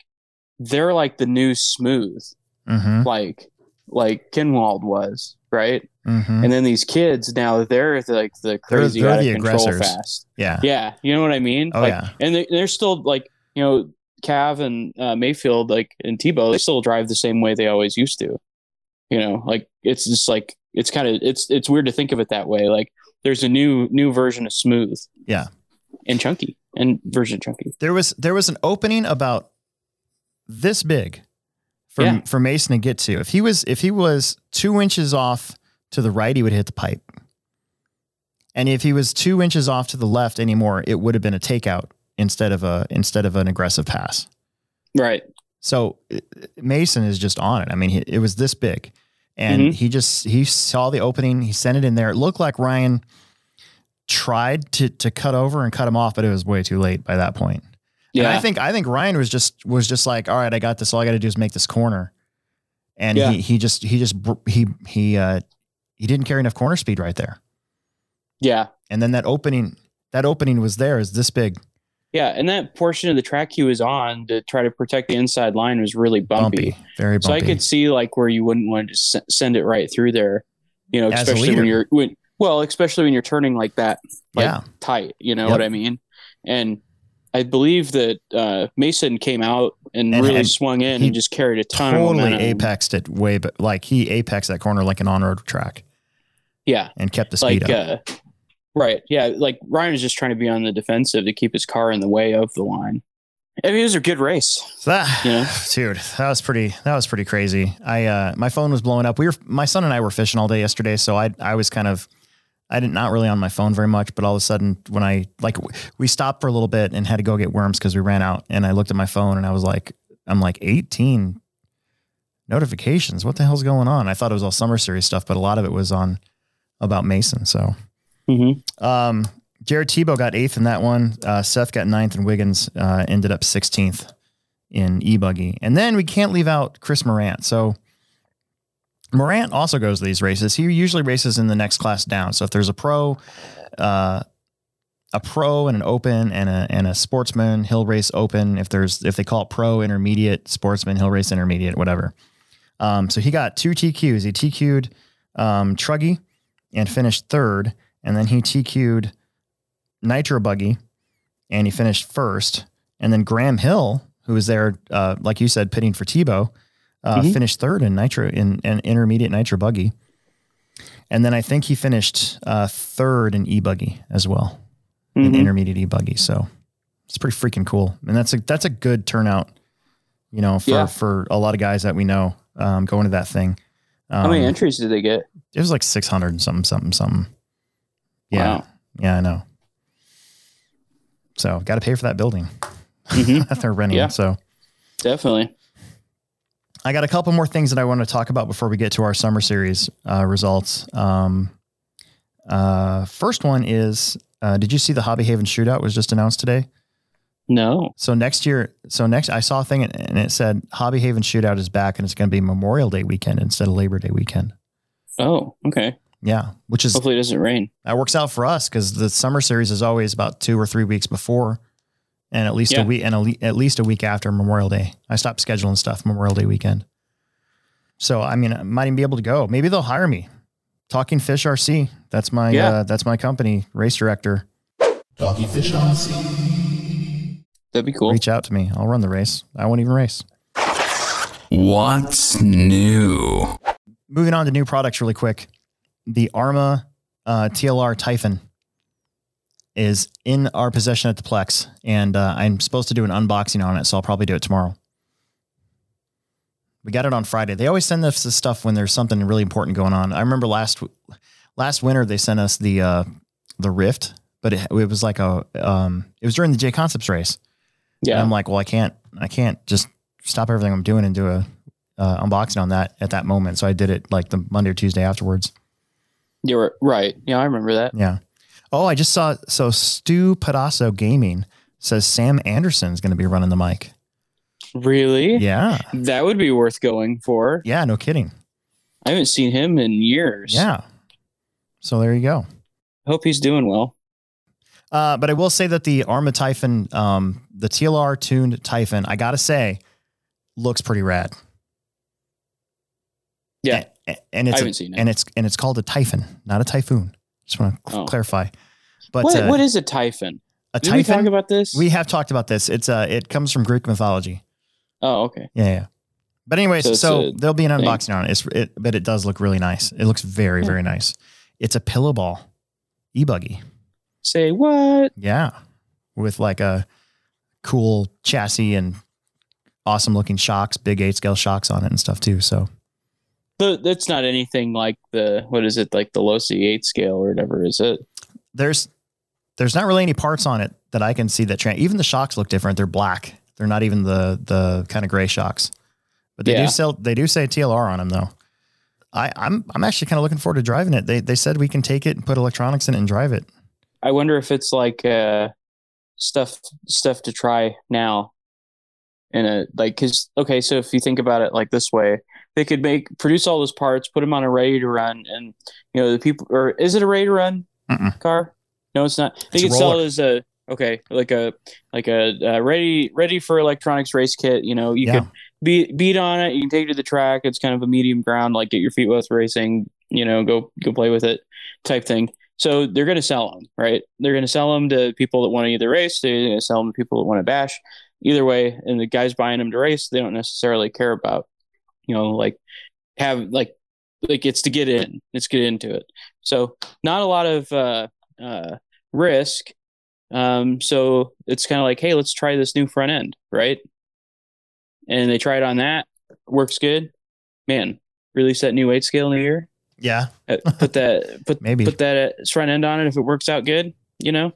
they're like the new smooth Mm-hmm. like like Kinwald was right. Mm-hmm. And then these kids now they're the, like the crazy they're out of control aggressors. fast. Yeah. Yeah, you know what I mean. Oh like, yeah. and they, they're still like you know Cav and uh, Maifield like and Tebo they still drive the same way they always used to. You know, like it's just like it's kind of it's it's weird to think of it that way. Like there's a new new version of smooth. Yeah. And chunky and version chunky. There was there was an opening about this big for Yeah. for Mason to get to. If he was if he was two inches off to the right, he would hit the pipe. And if he was two inches off to the left anymore, it would have been a takeout instead of a instead of an aggressive pass. Right. So uh, Mason is just on it. I mean, he, it was this big, and Mhm. he just he saw the opening. He sent it in there. It looked like Ryan tried to to cut over and cut him off, but it was way too late by that point. And I think I think Ryan was just was just like, all right, I got this. All I got to do is make this corner, and Yeah. he he just he just he he uh he didn't carry enough corner speed right there. yeah. And then that opening that opening was there is this big Yeah. And that portion of the track he was on to try to protect the inside line was really bumpy. bumpy, very So I could see like where you wouldn't want to s- send it right through there, you know, As especially when you're when well, especially when you're turning like that, like yeah, tight. You know Yep. what I mean? And I believe that uh, Mason came out and, And- really swung in he and just carried a ton totally apexed it way, but like he apexed that corner like an on road track Yeah, and kept the speed like up. uh, right. Yeah, like Ryan is just trying to be on the defensive to keep his car in the way of the line. I mean, it was a good race. That, Yeah. dude, that was pretty. That was pretty crazy. I uh, my phone was blowing up. We were my son and I were fishing all day yesterday, so I I was kind of I didn't not really on my phone very much. But all of a sudden, when I like we stopped for a little bit and had to go get worms because we ran out, and I looked at my phone and I was like, I'm like 18 notifications. What the hell's going on? I thought it was all summer series stuff, but a lot of it was on about Mason. So Mm-hmm. um, Jared Tebo got eighth in that one. Uh, Seth got ninth, and Wiggins uh, ended up 16th in e buggy. And then we can't leave out Chris Morant. So Morant also goes to these races. He usually races in the next class down. So if there's a pro, uh, a pro and an open and a and a sportsman, he'll race open. If there's if they call it pro, intermediate, sportsman, he'll race intermediate, whatever. Um, so he got two TQs. He TQ'd um, Truggy and finished third, and then he TQ'd Nitro Buggy and he finished first. And then Graham Hill, who was there, uh, like you said, pitting for Tebo, uh, Mhm. finished third in Nitro in an intermediate Nitro Buggy. And then I think he finished uh, third in E Buggy as well, in Mhm. intermediate E Buggy. So it's pretty freaking cool, and that's a that's a good turnout, you know, for Yeah. for a lot of guys that we know um, going to that thing. Um, How many entries did they get? it was like six hundred and something, something, something. Yeah, Wow. yeah, I know. So got to pay for that building Mhm. that they're renting. Yeah. So Definitely. I got a couple more things that I want to talk about before we get to our summer series uh, results. Um, uh, first one is, uh, did you see the Hobby Haven shootout was just announced today? No. So next year, so next I saw a thing and it said Hobby Haven shootout is back and it's going to be Memorial Day weekend instead of Labor Day weekend. Oh, okay. Yeah, which is Hopefully it doesn't rain. that works out for us because the summer series is always about two or three weeks before, and at least Yeah. a week and a at least a week after Memorial Day. I stopped scheduling stuff Memorial Day weekend. So I mean, I might even be able to go. Maybe they'll hire me. Talking Fish RC. That's my Yeah. uh, that's my company race director. Talking fish on sea. That'd be cool. Reach out to me. I'll run the race. I won't even race. What's new? Moving on to new products really quick. The Arrma uh, TLR Typhon is in our possession at the Plex, and uh, I'm supposed to do an unboxing on it, so I'll probably do it tomorrow. We got it on Friday. They always send us this stuff when there's something really important going on. I remember last last winter they sent us the uh, the Rift, but it, it was like a um, it was during the JConcepts race. And Yeah. I'm like, well, I can't, I can't just stop everything I'm doing and do a uh, unboxing on that at that moment. So I did it like the Monday or Tuesday afterwards. You were right. Yeah, I remember that. Yeah. Oh, I just saw. So Stu Pedasso Gaming says Sam Anderson is going to be running the mic. Really? Yeah. That would be worth going for. Yeah. No kidding. I haven't seen him in years. Yeah. So there you go. Hope he's doing well. Uh, but I will say that the Arrma Typhon, um, the TLR tuned Typhon, I got to say, looks pretty rad. Yeah. And, and it's I a- it. and it's and it's called a Typhon, not a typhoon. Just want to Oh. clarify. But what, uh, what is a typhon? a Did we talk typhon? about this? We have talked about this. It's uh it comes from Greek mythology. oh, okay. Yeah, yeah. But anyways, So so, there'll be an thing. unboxing on it. It's it, but it does look really nice. It looks very, Yeah. very nice. It's a pillow ball e-buggy. Say what? Yeah. With like a cool chassis and awesome looking shocks, big eight scale shocks on it and stuff too. So The, that's not anything like the what is it like the Losi eight scale or whatever is it? there's there's not really any parts on it that I can see that tra- even the shocks look different. They're black. They're not even the the kind of gray shocks. But they Yeah. do sell they do say TLR on them though. I, I'm I'm actually kind of looking forward to driving it. They they said we can take it and put electronics in it and drive it. I wonder if it's like uh stuff stuff to try now. In a like because okay, so if you think about it like this way, they could make produce all those parts, put them on a ready to run, and you know the people or is it a ready to run Mm-mm. car? No, it's not. They It's could sell it as a okay, like a like a uh, ready ready for electronics race kit. You know, you Yeah. could beat beat on it. You can take it to the track. It's kind of a medium ground, like get your feet wet racing. You know, go go play with it, type thing. So they're going to sell them, right? They're going to sell them to people that want to either race. They're going to sell them to people that want to bash. Either way, and the guys buying them to race, they don't necessarily care about, you know, like have like like it's to get in. It's get into it. So not a lot of uh, uh, risk. Um, so it's kind of like, hey, let's try this new front end, right? And they try it on that, works good. Man, release that new weight scale in a year. Yeah. Uh, Put that put Maybe. put that uh, front end on it if it works out good, you know.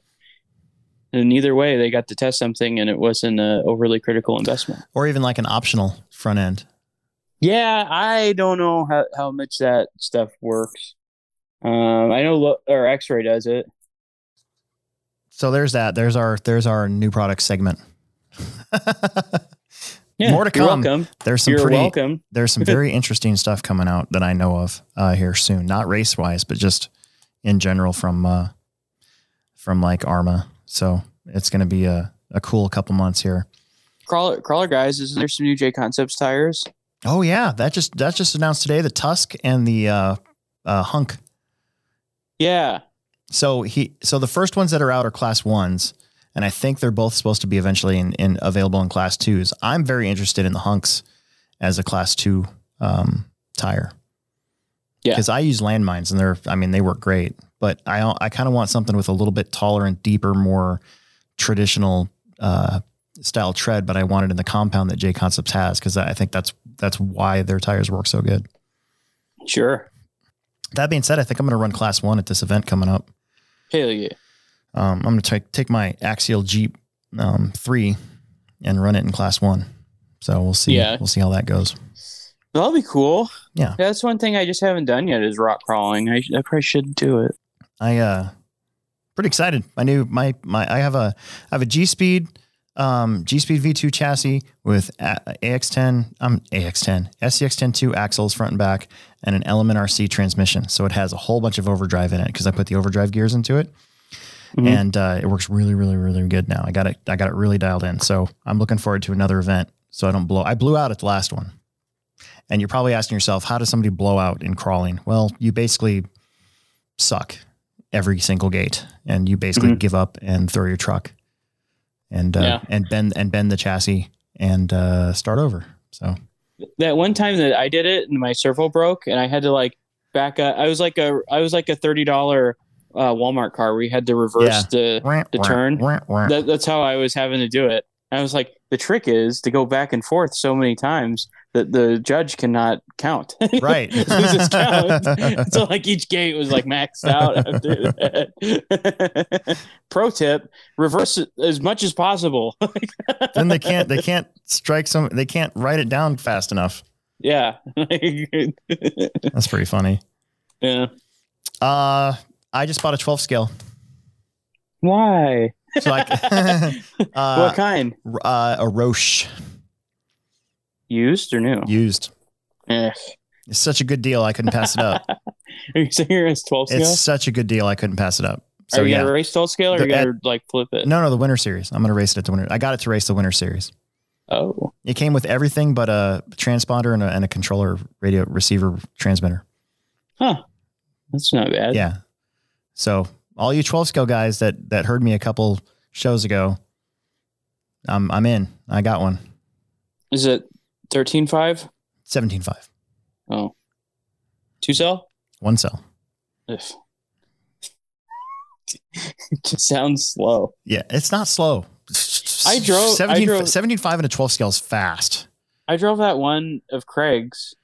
And either way, they got to test something, and it wasn't an overly critical investment. Or even like an optional front end. Yeah, I don't know how, how much that stuff works. Um, I know Lo- or X-Ray does it. So there's that. There's our there's our new product segment. Yeah, More to you're come. welcome. There's some You're pretty welcome. there's some very interesting stuff coming out that I know of uh, here soon. Not race wise, but just in general from uh, from like Arrma. So it's going to be a, a cool couple months here. Crawler, crawler guys, is there some new JConcepts tires? Oh yeah, that just that just announced today. The Tusk and the uh, uh, Hunk. Yeah. So he so the first ones that are out are class ones, and I think they're both supposed to be eventually in, in available in class twos. I'm very interested in the Hunks as a class two um, tire. Yeah. because I use landmines and they're I mean they work great, but I I kind of want something with a little bit taller and deeper, more traditional uh, style tread. But I want it in the compound that JConcepts has because I think that's that's why their tires work so good. Sure. That being said, I think I'm going to run class one at this event coming up. Hell yeah. Um, I'm going to take take my Axial Jeep um, three and run it in class one. So we'll see. Yeah. We'll see how that goes. That'll be cool. Yeah. That's one thing I just haven't done yet is rock crawling. I, I probably should do it. I uh pretty excited. I knew my my I have a I have a G Speed um G Speed V2 chassis with AX10 um AX10 SCX10 2 axles front and back and an Element RC transmission. So it has a whole bunch of overdrive in it because I put the overdrive gears into it. Mhm. And uh, it works really, really, really good now. I got it. I got it really dialed in. So I'm looking forward to another event. So I don't blow. I blew out at the last one. And you're probably asking yourself, how does somebody blow out in crawling? Well, you basically suck every single gate, and you basically Mhm. give up and throw your truck, and uh, Yeah. and bend and bend the chassis and uh, start over. So that one time that I did it and my servo broke and I had to like back up. I was like a I was like a thirty dollar uh, Walmart car where you had to reverse the. The turn? That, that's how I was having to do it. And I was like, the trick is to go back and forth so many times that the judge cannot count. right. Loses count. so like each gate was like maxed out after that. Pro tip: reverse it as much as possible. then they can't they can't strike some they can't write it down fast enough. yeah. That's pretty funny. yeah. Uh I just bought a 12 scale. Why? So like what uh, kind? uh, a Roche Used or new? used. Eh. It's such a good deal I couldn't pass it up. Are you saying it's 12 scale? It's such a good deal I couldn't pass it up. So are you yeah. gonna race 12 scale or The- are you gonna like flip it? No, no, the winter series. I'm gonna race it at the winter. I got it to race the winter series. Oh. It came with everything but a transponder and a, and a controller radio receiver transmitter. Huh. That's not bad. Yeah. So all you 12 scale guys that that heard me a couple shows ago, I'm I'm in. I got one. Is it 13.5? 17.5. Oh. Two cell? One cell. If. it just sounds slow. Yeah, it's not slow. I drove- 17, I 17, drove- 17.5 and a 12 scale is fast. I drove that one of Craig's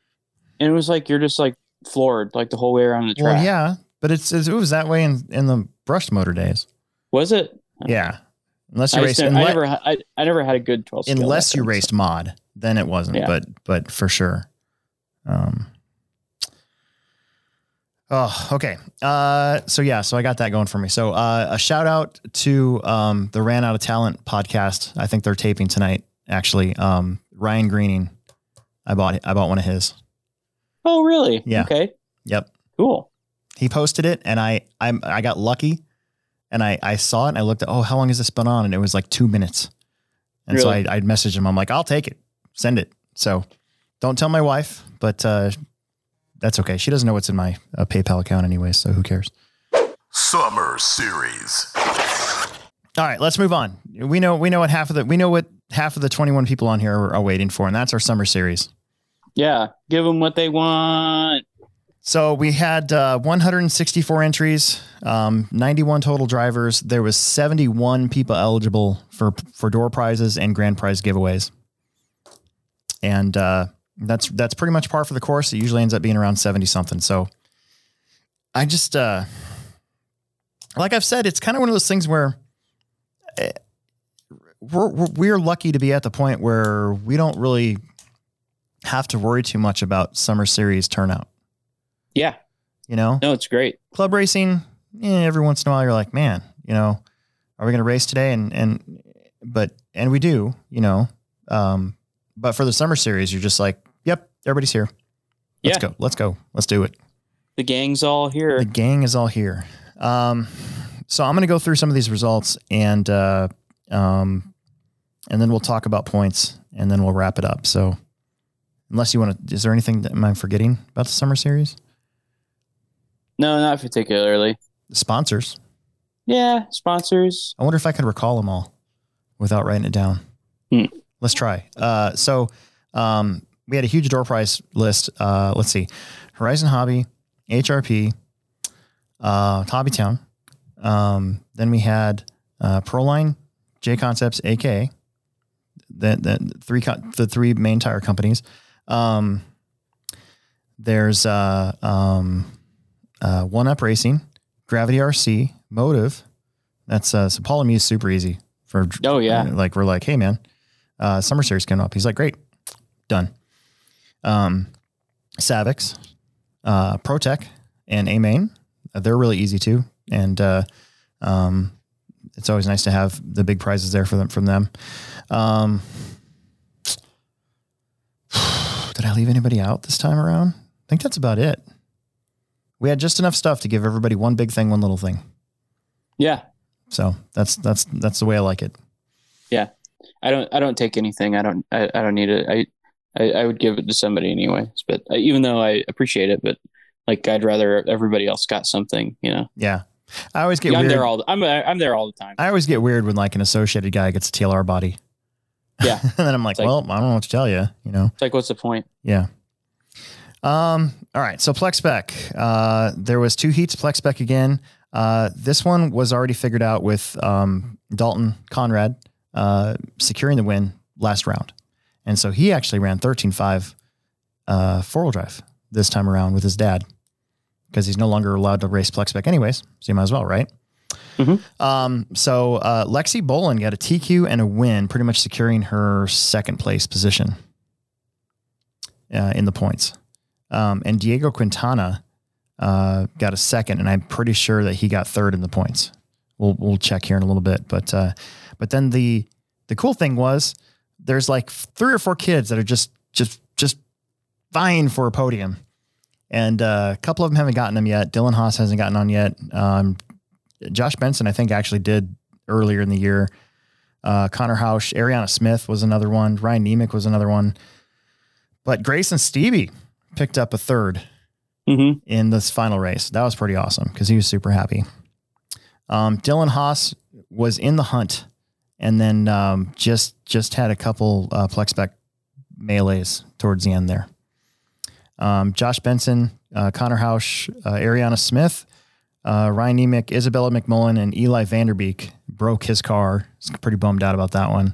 and it was like you're just like floored like the whole way around the track. Well, yeah, but it's it was that way in in the brushed motor days. Was it? Yeah. Unless you I, raced never, I never I, I never had a good 12 unless you raced mod, then it wasn't. Yeah. But but for sure. Um. Oh, okay. Uh, so yeah, so I got that going for me. So uh, a shout out to um, the Ran Out of Talent podcast. I think they're taping tonight. Actually, um, Ryan Greening. I bought I bought one of his. Oh, really? Yeah. Okay. Yep. Cool. He posted it, and I I I got lucky, and I I saw it, and I looked at oh how long has this been on, and it was like two minutes, and so Really? I I messaged him. I'm like I'll take it, send it. So don't tell my wife, but uh, that's okay. She doesn't know what's in my uh, PayPal account anyway, so who cares? Summer Series. All right, let's move on. We know we know what half of the we know what half of the 21 people on here are, are waiting for, and that's our summer series. Yeah. Give them what they want. So we had uh, 164 entries, um, 91 total drivers. There was 71 people eligible for for door prizes and grand prize giveaways, and uh, that's that's pretty much par for the course. It usually ends up being around 70 something. So I just uh, like I've said, it's kind of one of those things where eh, we're, we're we're lucky to be at the point where we don't really have to worry too much about summer series turnout. Yeah. You know, No, it's great. club racing, eh, every once in a while you're like, man, you know, are we going to race today? And, and, but, and we do, you know, um, But for the summer series, you're just like, yep, everybody's here. Let's Yeah. go. Let's go. Let's do it. The gang's all here. The gang is all here. Um, so I'm going to go through some of these results and uh, um, and then we'll talk about points and then we'll wrap it up. So unless you want to, is there anything that am I forgetting about the summer series? No, not particularly. Sponsors. Yeah, sponsors. I wonder if I can recall them all without writing it down. Hmm. Let's try. Uh, so um, we had a huge door prize list. Uh, let's see, Horizon Hobby, HRP, uh, Hobbytown. Um, then we had uh, Proline, JConcepts, AK. The, the three co- the three main tire companies. Um, there's uh, um, uh, One Up Racing, Gravity RC, Motive. That's uh, so Paul and me is super easy for. Oh, yeah. like we're like, hey man, uh, summer series coming up. He's like, great, done. Um, Savox, uh, ProTech, and A Main. They're really easy too, and uh, um, it's always nice to have the big prizes there for them from them. Um, did I leave anybody out this time around? I think that's about it. We had just enough stuff to give everybody one big thing, one little thing. Yeah. So that's that's that's the way I like it. Yeah. I don't I don't take anything. I don't I, I don't need it. I, I I would give it to somebody anyways. But I, even though I appreciate it, but like I'd rather everybody else got something, you know. Yeah, I always get I'm weird. there all I'm I'm there all the time. I always get weird when like an associated guy gets a TLR body. Yeah. and then I'm like, like- well, I don't know what to tell you. You know. It's like what's the point? Yeah. Um. All right. So Plex Spec. Uh, there was two heats Plex Spec again. Uh, this one was already figured out with um, Dalton Conrad uh, securing the win last round, and so he actually ran 13.5 uh, four wheel drive this time around with his dad because he's no longer allowed to race Plex Spec anyways. So you might as well, right? Mhm. Um, so uh, Lexi Bolin got a TQ and a win, pretty much securing her second place position uh, in the points. Um, and Diego Quintana uh, got a second, and I'm pretty sure that he got third in the points. We'll we'll check here in a little bit, but uh, but then the the cool thing was there's like three or four kids that are just just just vying for a podium, and uh, a couple of them haven't gotten them yet. Dylan Haas hasn't gotten on yet. Um, Josh Benson, I think, actually did earlier in the year. Uh, Connor Hausch, Ariana Smith was another one. Ryan Nemec was another one. But Grayson Stevie picked up a third Mm-hmm. in this final race. That was pretty awesome because he was super happy. Um, Dylan Haas was in the hunt and then um, just just had a couple uh, Plex Spec melees towards the end there. Um, Josh Benson, uh, Connor Hausch, uh, Ariana Smith, uh, Ryan Nemec, Isabella McMullen, and Eli Vanderbeek broke his car. He's pretty bummed out about that one.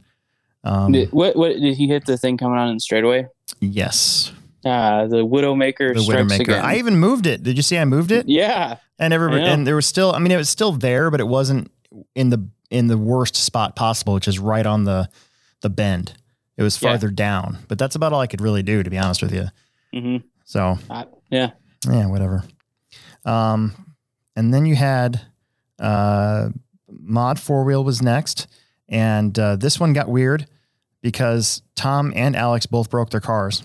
Um, Did, what what did he hit the thing coming on in straightaway? yes, Ah, the Widowmaker the strikes Widowmaker. again. I even moved it. Did you see I moved it? yeah. and everybody I and there was still i mean it was still there but it wasn't in the in the worst spot possible which is right on the the bend it was Yeah. farther down but that's about all i could really do to be honest with you hmm so yeah. yeah whatever um and then you had uh mod four wheel was next and uh, this one got weird because tom and alex both broke their cars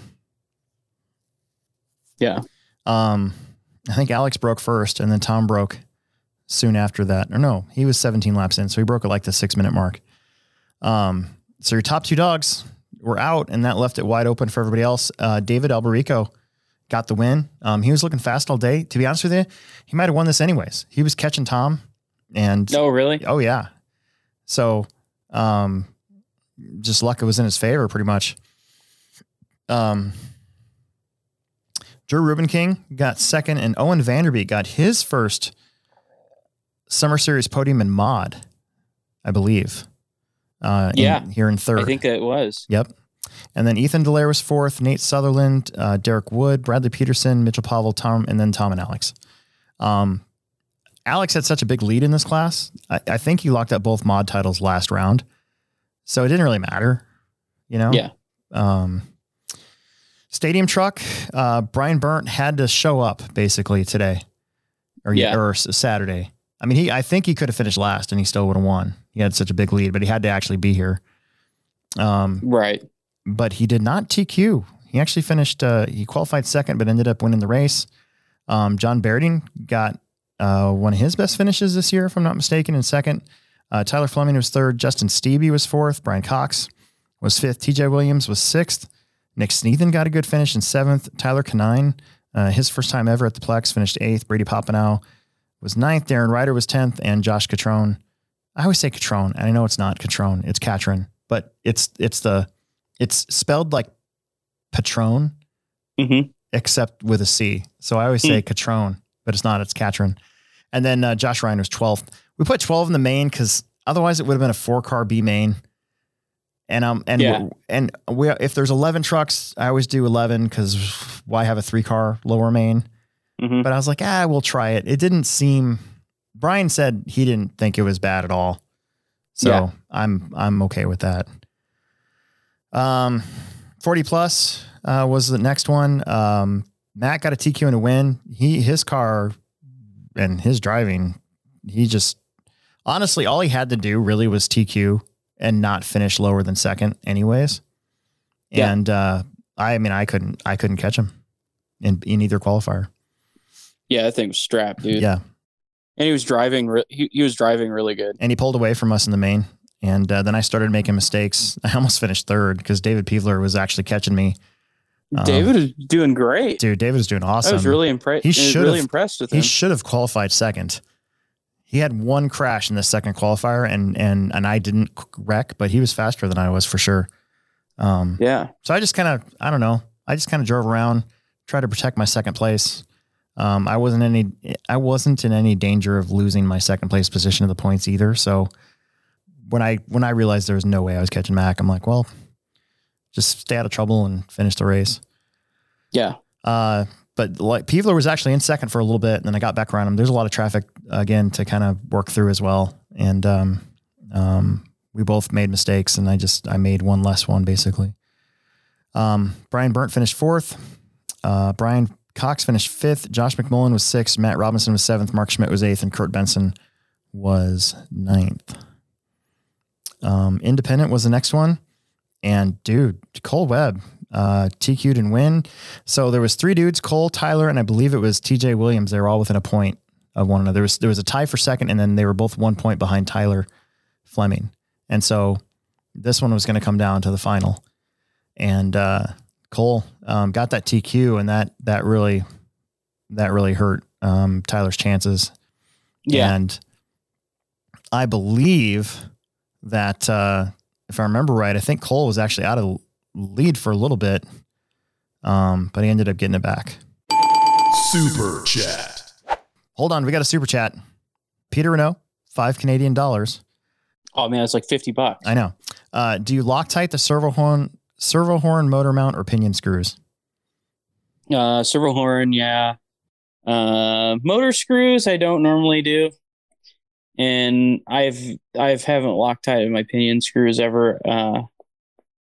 Yeah. Um, I think Alex broke first, and then Tom broke soon after that. Or no, he was 17 laps in, so he broke at like the six minute mark. Um, so your top two dogs were out, and that left it wide open for everybody else. Uh, David Alberico got the win. Um, he was looking fast all day. To be honest with you, he might have won this anyways. He was catching Tom, and No, really? Oh yeah. So, um, just luck it was in his favor pretty much. Um, Drew Ruben King got second, and Owen Vanderbeek got his first Summer Series podium in mod, I believe. Uh, in- Yeah. here in third. I think it was. Yep. And then Ethan Delaire was fourth, Nate Sutherland, uh, Derek Wood, Bradley Peterson, Mitchell Pavel, Tom, and then Tom and Alex. Um, Alex had such a big lead in this class. I, I think he locked up both mod titles last round. So it didn't really matter, you know? Yeah. Um, stadium truck, uh, Brian Burnt had to show up basically today or, Yeah. or Saturday. I mean, he, I think he could have finished last and he still would have won. He had such a big lead, but he had to actually be here. Um, Right. but he did not TQ. He actually finished. Uh, he qualified second, but ended up winning the race. Um, John Berding got uh, one of his best finishes this year, if I'm not mistaken, in second. Uh, Tyler Fleming was third. Justin Stevie was fourth. Brian Cox was fifth. TJ Williams was sixth. Nick Sneathen got a good finish in seventh. Tyler Canine, uh, his first time ever at the Plex, finished eighth. Brady Popenow was ninth. Darren Ryder was tenth, and Josh Catrone. I always say Catrone, and I know it's not Catrone, it's Catron, but it's it's the it's spelled like Patron, Mhm. except with a C. So I always say Catrone, but it's not. It's Catron. And then uh, Josh Ryan was 12th. We put 12 in the main because otherwise it would have been a four car B main. And um and Yeah. and we if there's 11 trucks, I always do 11 because why have a three car lower main? Mhm. But I was like, ah, we'll try it. It didn't seem. Brian said he didn't think it was bad at all, so Yeah. I'm I'm okay with that. Um, 40 plus uh, was the next one. Um, Matt got a TQ and a win. He his car and his driving, he just honestly all he had to do really was TQ and not finish lower than second, anyways. Yeah. And uh, I mean, I couldn't I couldn't catch him in in either qualifier. Yeah, that thing was strapped, dude. Yeah. And he was driving. Re- he, he was driving really good. and he pulled away from us in the main. And uh, then I started making mistakes. I almost finished third because David Peevler was actually catching me. Um, David is doing great. Dude, David is doing awesome. I was really impressed. He should've- really impressed with him. he should have qualified second. He had one crash in the second qualifier, and and and I didn't wreck, but he was faster than I was for sure. Um, yeah. so I just kind of, I don't know, I just kind of drove around, tried to protect my second place. Um, I wasn't any, I wasn't in any danger of losing my second place position of the points either. So when I when I realized there was no way I was catching Mac, I'm like, well, just stay out of trouble and finish the race. Yeah. Uh, but like Peevler was actually in second for a little bit, and then I got back around him. There's a lot of traffic again to kind of work through as well, and um, um, we both made mistakes, and I just I made one less one basically. Um, Brian Burnt finished fourth. Uh, Brian Cox finished fifth. Josh McMullen was sixth. Matt Robinson was seventh. Mark Schmidt was eighth, and Kurt Benson was ninth. Um, Independent was the next one, and dude, Cole Webb uh, TQ'd and win. So there was three dudes: Cole, Tyler, and I believe it was TJ Williams. They were all within a point of one another. There was there was a tie for second, and then they were both one point behind Tyler Fleming. And so this one was going to come down to the final, and uh, Cole um, got that TQ, and that that really that really hurt um, Tyler's chances. Yeah. And I believe that uh, if I remember right, I think Cole was actually out of lead for a little bit, um, but he ended up getting it back. Super Chat. Hold on, we got a super chat. Peter Renault, five Canadian dollars. Oh man, it's like fifty bucks. I know. Uh, do you Loctite the servo horn, servo horn motor mount or pinion screws? Uh, servo horn, yeah. Uh, motor screws, I don't normally do, and I've I've haven't Loctite my pinion screws ever, uh,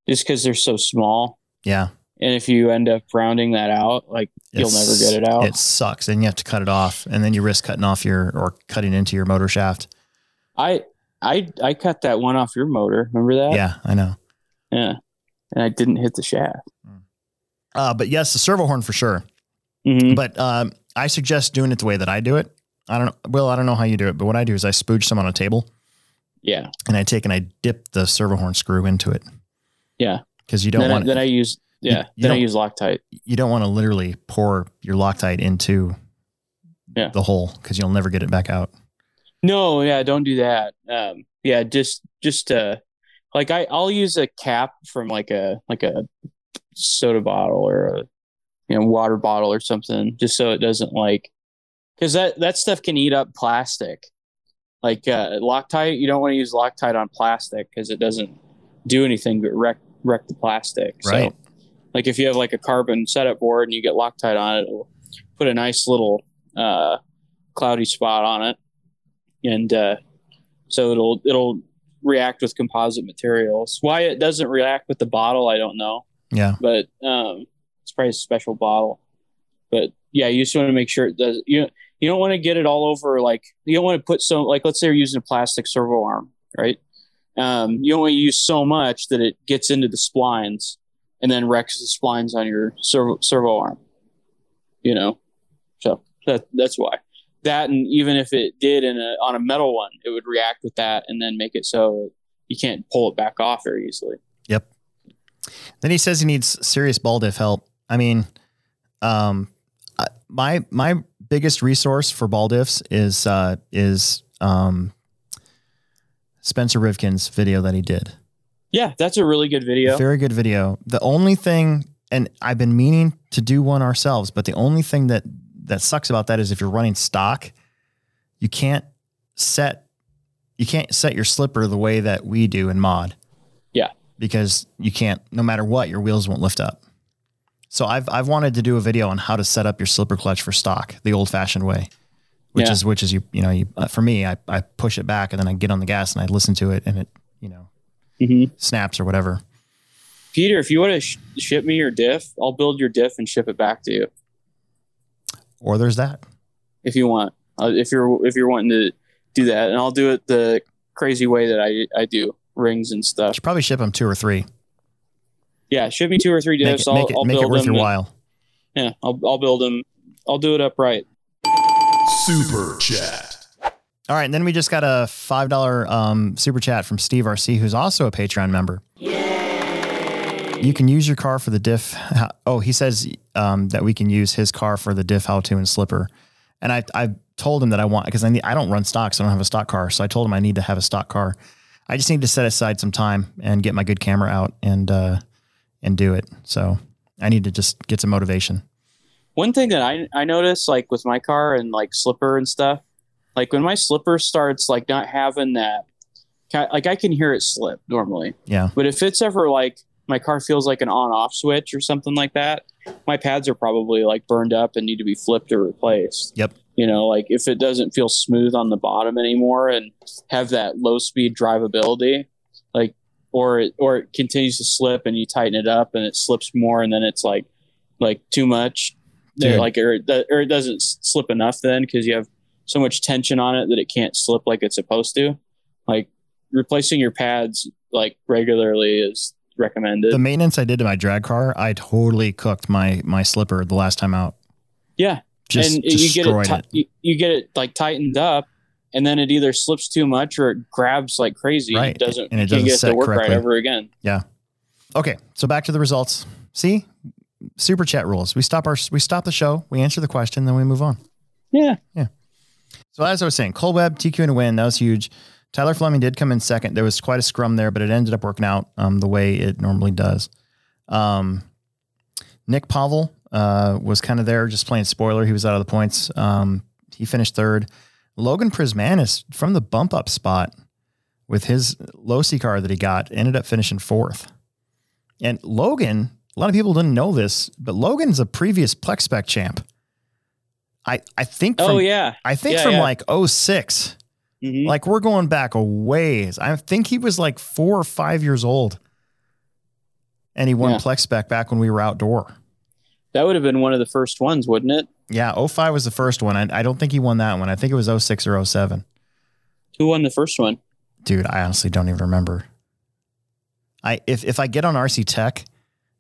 just because they're so small. Yeah, And if you end up rounding that out, like you'll never get it out. It sucks, and you have to cut it off, and then you risk cutting off your or cutting into your motor shaft. I I I cut that one off your motor. Remember that? Yeah, I know. Yeah. And I didn't hit the shaft. Uh, but yes, the servo horn for sure. Mhm. But um, I suggest doing it the way that I do it. I don't know. Well, I don't know how you do it, but what I do is I spooge some on a table Yeah. and I take and I dip the servo horn screw into it Yeah. because you don't Then, I, want then I use yeah. you then I use Loctite. you don't want to literally pour your Loctite into Yeah. the hole because you'll never get it back out. No, yeah, don't do that. Um, yeah, just just uh, like I I'll use a cap from like a like a soda bottle or a you know water bottle or something, just so it doesn't like because that that stuff can eat up plastic. Like uh, Loctite, you don't want to use Loctite on plastic because it doesn't do anything but wreck wreck the plastic. Right. So, like if you have like a carbon setup board and you get Loctite on it, it'll put a nice little uh, cloudy spot on it, and uh, so it'll it'll react with composite materials. Why it doesn't react with the bottle, I don't know, Yeah. but um, it's probably a special bottle. But yeah, you just want to make sure it does. You you don't want to get it all over. Like you don't want to put so like let's say you're using a plastic servo arm, right? Um, you to use so much that it gets into the splines and then wrecks the splines on your servo, servo arm. You know, so that that's why that, and even if it did in a on a metal one, it would react with that and then make it so you can't pull it back off very easily. Yep. Then he says he needs serious ball diff help. I mean, um, my my biggest resource for ball diffs is uh, is um, Spencer Rivkin's video that he did. Yeah, that's a really good video. Very good video. The only thing, and I've been meaning to do one ourselves, but the only thing that that sucks about that is if you're running stock, you can't set you can't set your slipper the way that we do in mod. Yeah. Because you can't, no matter what, your wheels won't lift up. So I've I've wanted to do a video on how to set up your slipper clutch for stock the old fashioned way, which Yeah. is which is you you know you uh, for me I I push it back and then I get on the gas and I listen to it and it you know hmm snaps or whatever. Peter, if you want to sh- ship me your diff, I'll build your diff and ship it back to you Or there's that. if you want. Uh, if you're if you're wanting to do that, and I'll do it the crazy way that I I do rings and stuff. should probably ship them two or three. Yeah, ship me two or three Make diffs. it, I'll, make it, I'll make it worth them. your and- while. Yeah, I'll I'll build them. I'll do it upright. Super Chat. All right, and then we just got a five dollar um, super chat from Steve RC, who's also a Patreon member. Yay! You can use your car for the diff. Oh, he says um, that we can use his car for the diff, how to, and slipper. And I I told him that I want because I need I don't run stocks. so I don't have a stock car. So I told him I need to have a stock car. I just need to set aside some time and get my good camera out and uh, and do it. So I need to just get some motivation. One thing that I I notice like with my car and like slipper and stuff, like when my slipper starts like not having that, like I can hear it slip normally. Yeah. But if it's ever like my car feels like an on off switch or something like that, my pads are probably like burned up and need to be flipped or replaced. Yep. You know, like if it doesn't feel smooth on the bottom anymore and have that low speed drivability, like or it or it continues to slip and you tighten it up and it slips more and then it's like like too much. Like or it, or it doesn't slip enough then because you have so much tension on it that it can't slip like it's supposed to. Like replacing your pads like regularly is recommended. The maintenance I did to my drag car, I totally cooked my my slipper the last time out. yeah, Just and you get it, ti- it. You, get it like tightened up, and then it either slips too much or it grabs like crazy. Right, It doesn't. and it doesn't get it set to work correctly. right ever again. Yeah. Okay, so back to the results. See, super chat rules. We stop our we stop the show, we answer the question, then we move on. Yeah, Yeah. So as I was saying, Cole Webb, TQ and a win. That was huge. Tyler Fleming did come in second. There was quite a scrum there, but it ended up working out um, the way it normally does. Um, Nick Pavel uh, was kind of there, just playing spoiler. He was out of the points. Um, he finished third. Logan Prismanis from the bump up spot with his Losi car that he got ended up finishing fourth. And Logan, a lot of people didn't know this, but Logan's a previous Plex Spec champ. I I think. From, oh yeah. I think Yeah, from yeah. like 06. Mhm. Like we're going back a ways. I think he was like four or five years old. And he won Yeah. Plex Spec back when we were outdoor. That would have been one of the first ones, wouldn't it? Yeah, 05 was the first one. I, I don't think he won that one. I think it was 06 or 07. Who won the first one? Dude, I honestly don't even remember. I if if I get on RC Tech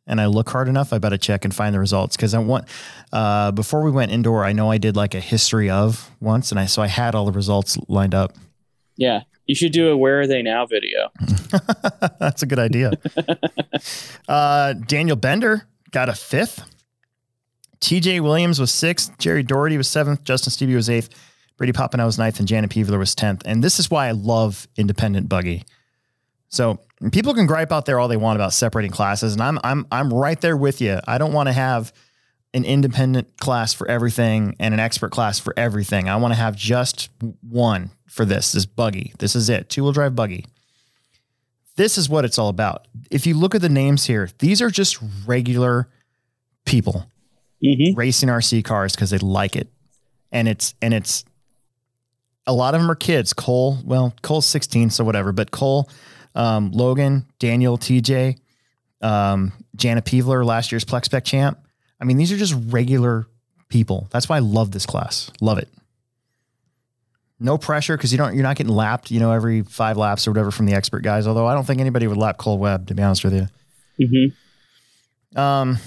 and I look hard enough, I better check and find the results because I want. Uh, before we went indoor, I know I did like a history of once, and I so I had all the results lined up. Yeah, you should do a "Where Are They Now" video. That's a good idea. uh, Daniel Bender got a fifth. TJ Williams was sixth. Jerry Doherty was seventh. Justin Stevie was eighth. Brady Poppenow was ninth. And Janet Peevler was 10th. And this is why I love independent buggy. So people can gripe out there all they want about separating classes. And I'm, I'm, I'm right there with you. I don't want to have an independent class for everything and an expert class for everything. I want to have just one for this, this buggy. This is it. Two wheel drive buggy this is what it's all about. If you look at the names here, these are just regular people Mm-hmm. racing RC cars because they like it. And it's and it's a lot of them are kids. Cole, well, Cole's 16, so whatever, but Cole, um, Logan, Daniel, TJ, um, Jana Peevler, last year's Plex Spec champ. I mean, these are just regular people. That's why I love this class. Love it. No pressure because you don't you're not getting lapped, you know, every five laps or whatever from the expert guys. Although I don't think anybody would lap Cole Webb, to be honest with you. Mm-hmm. Um,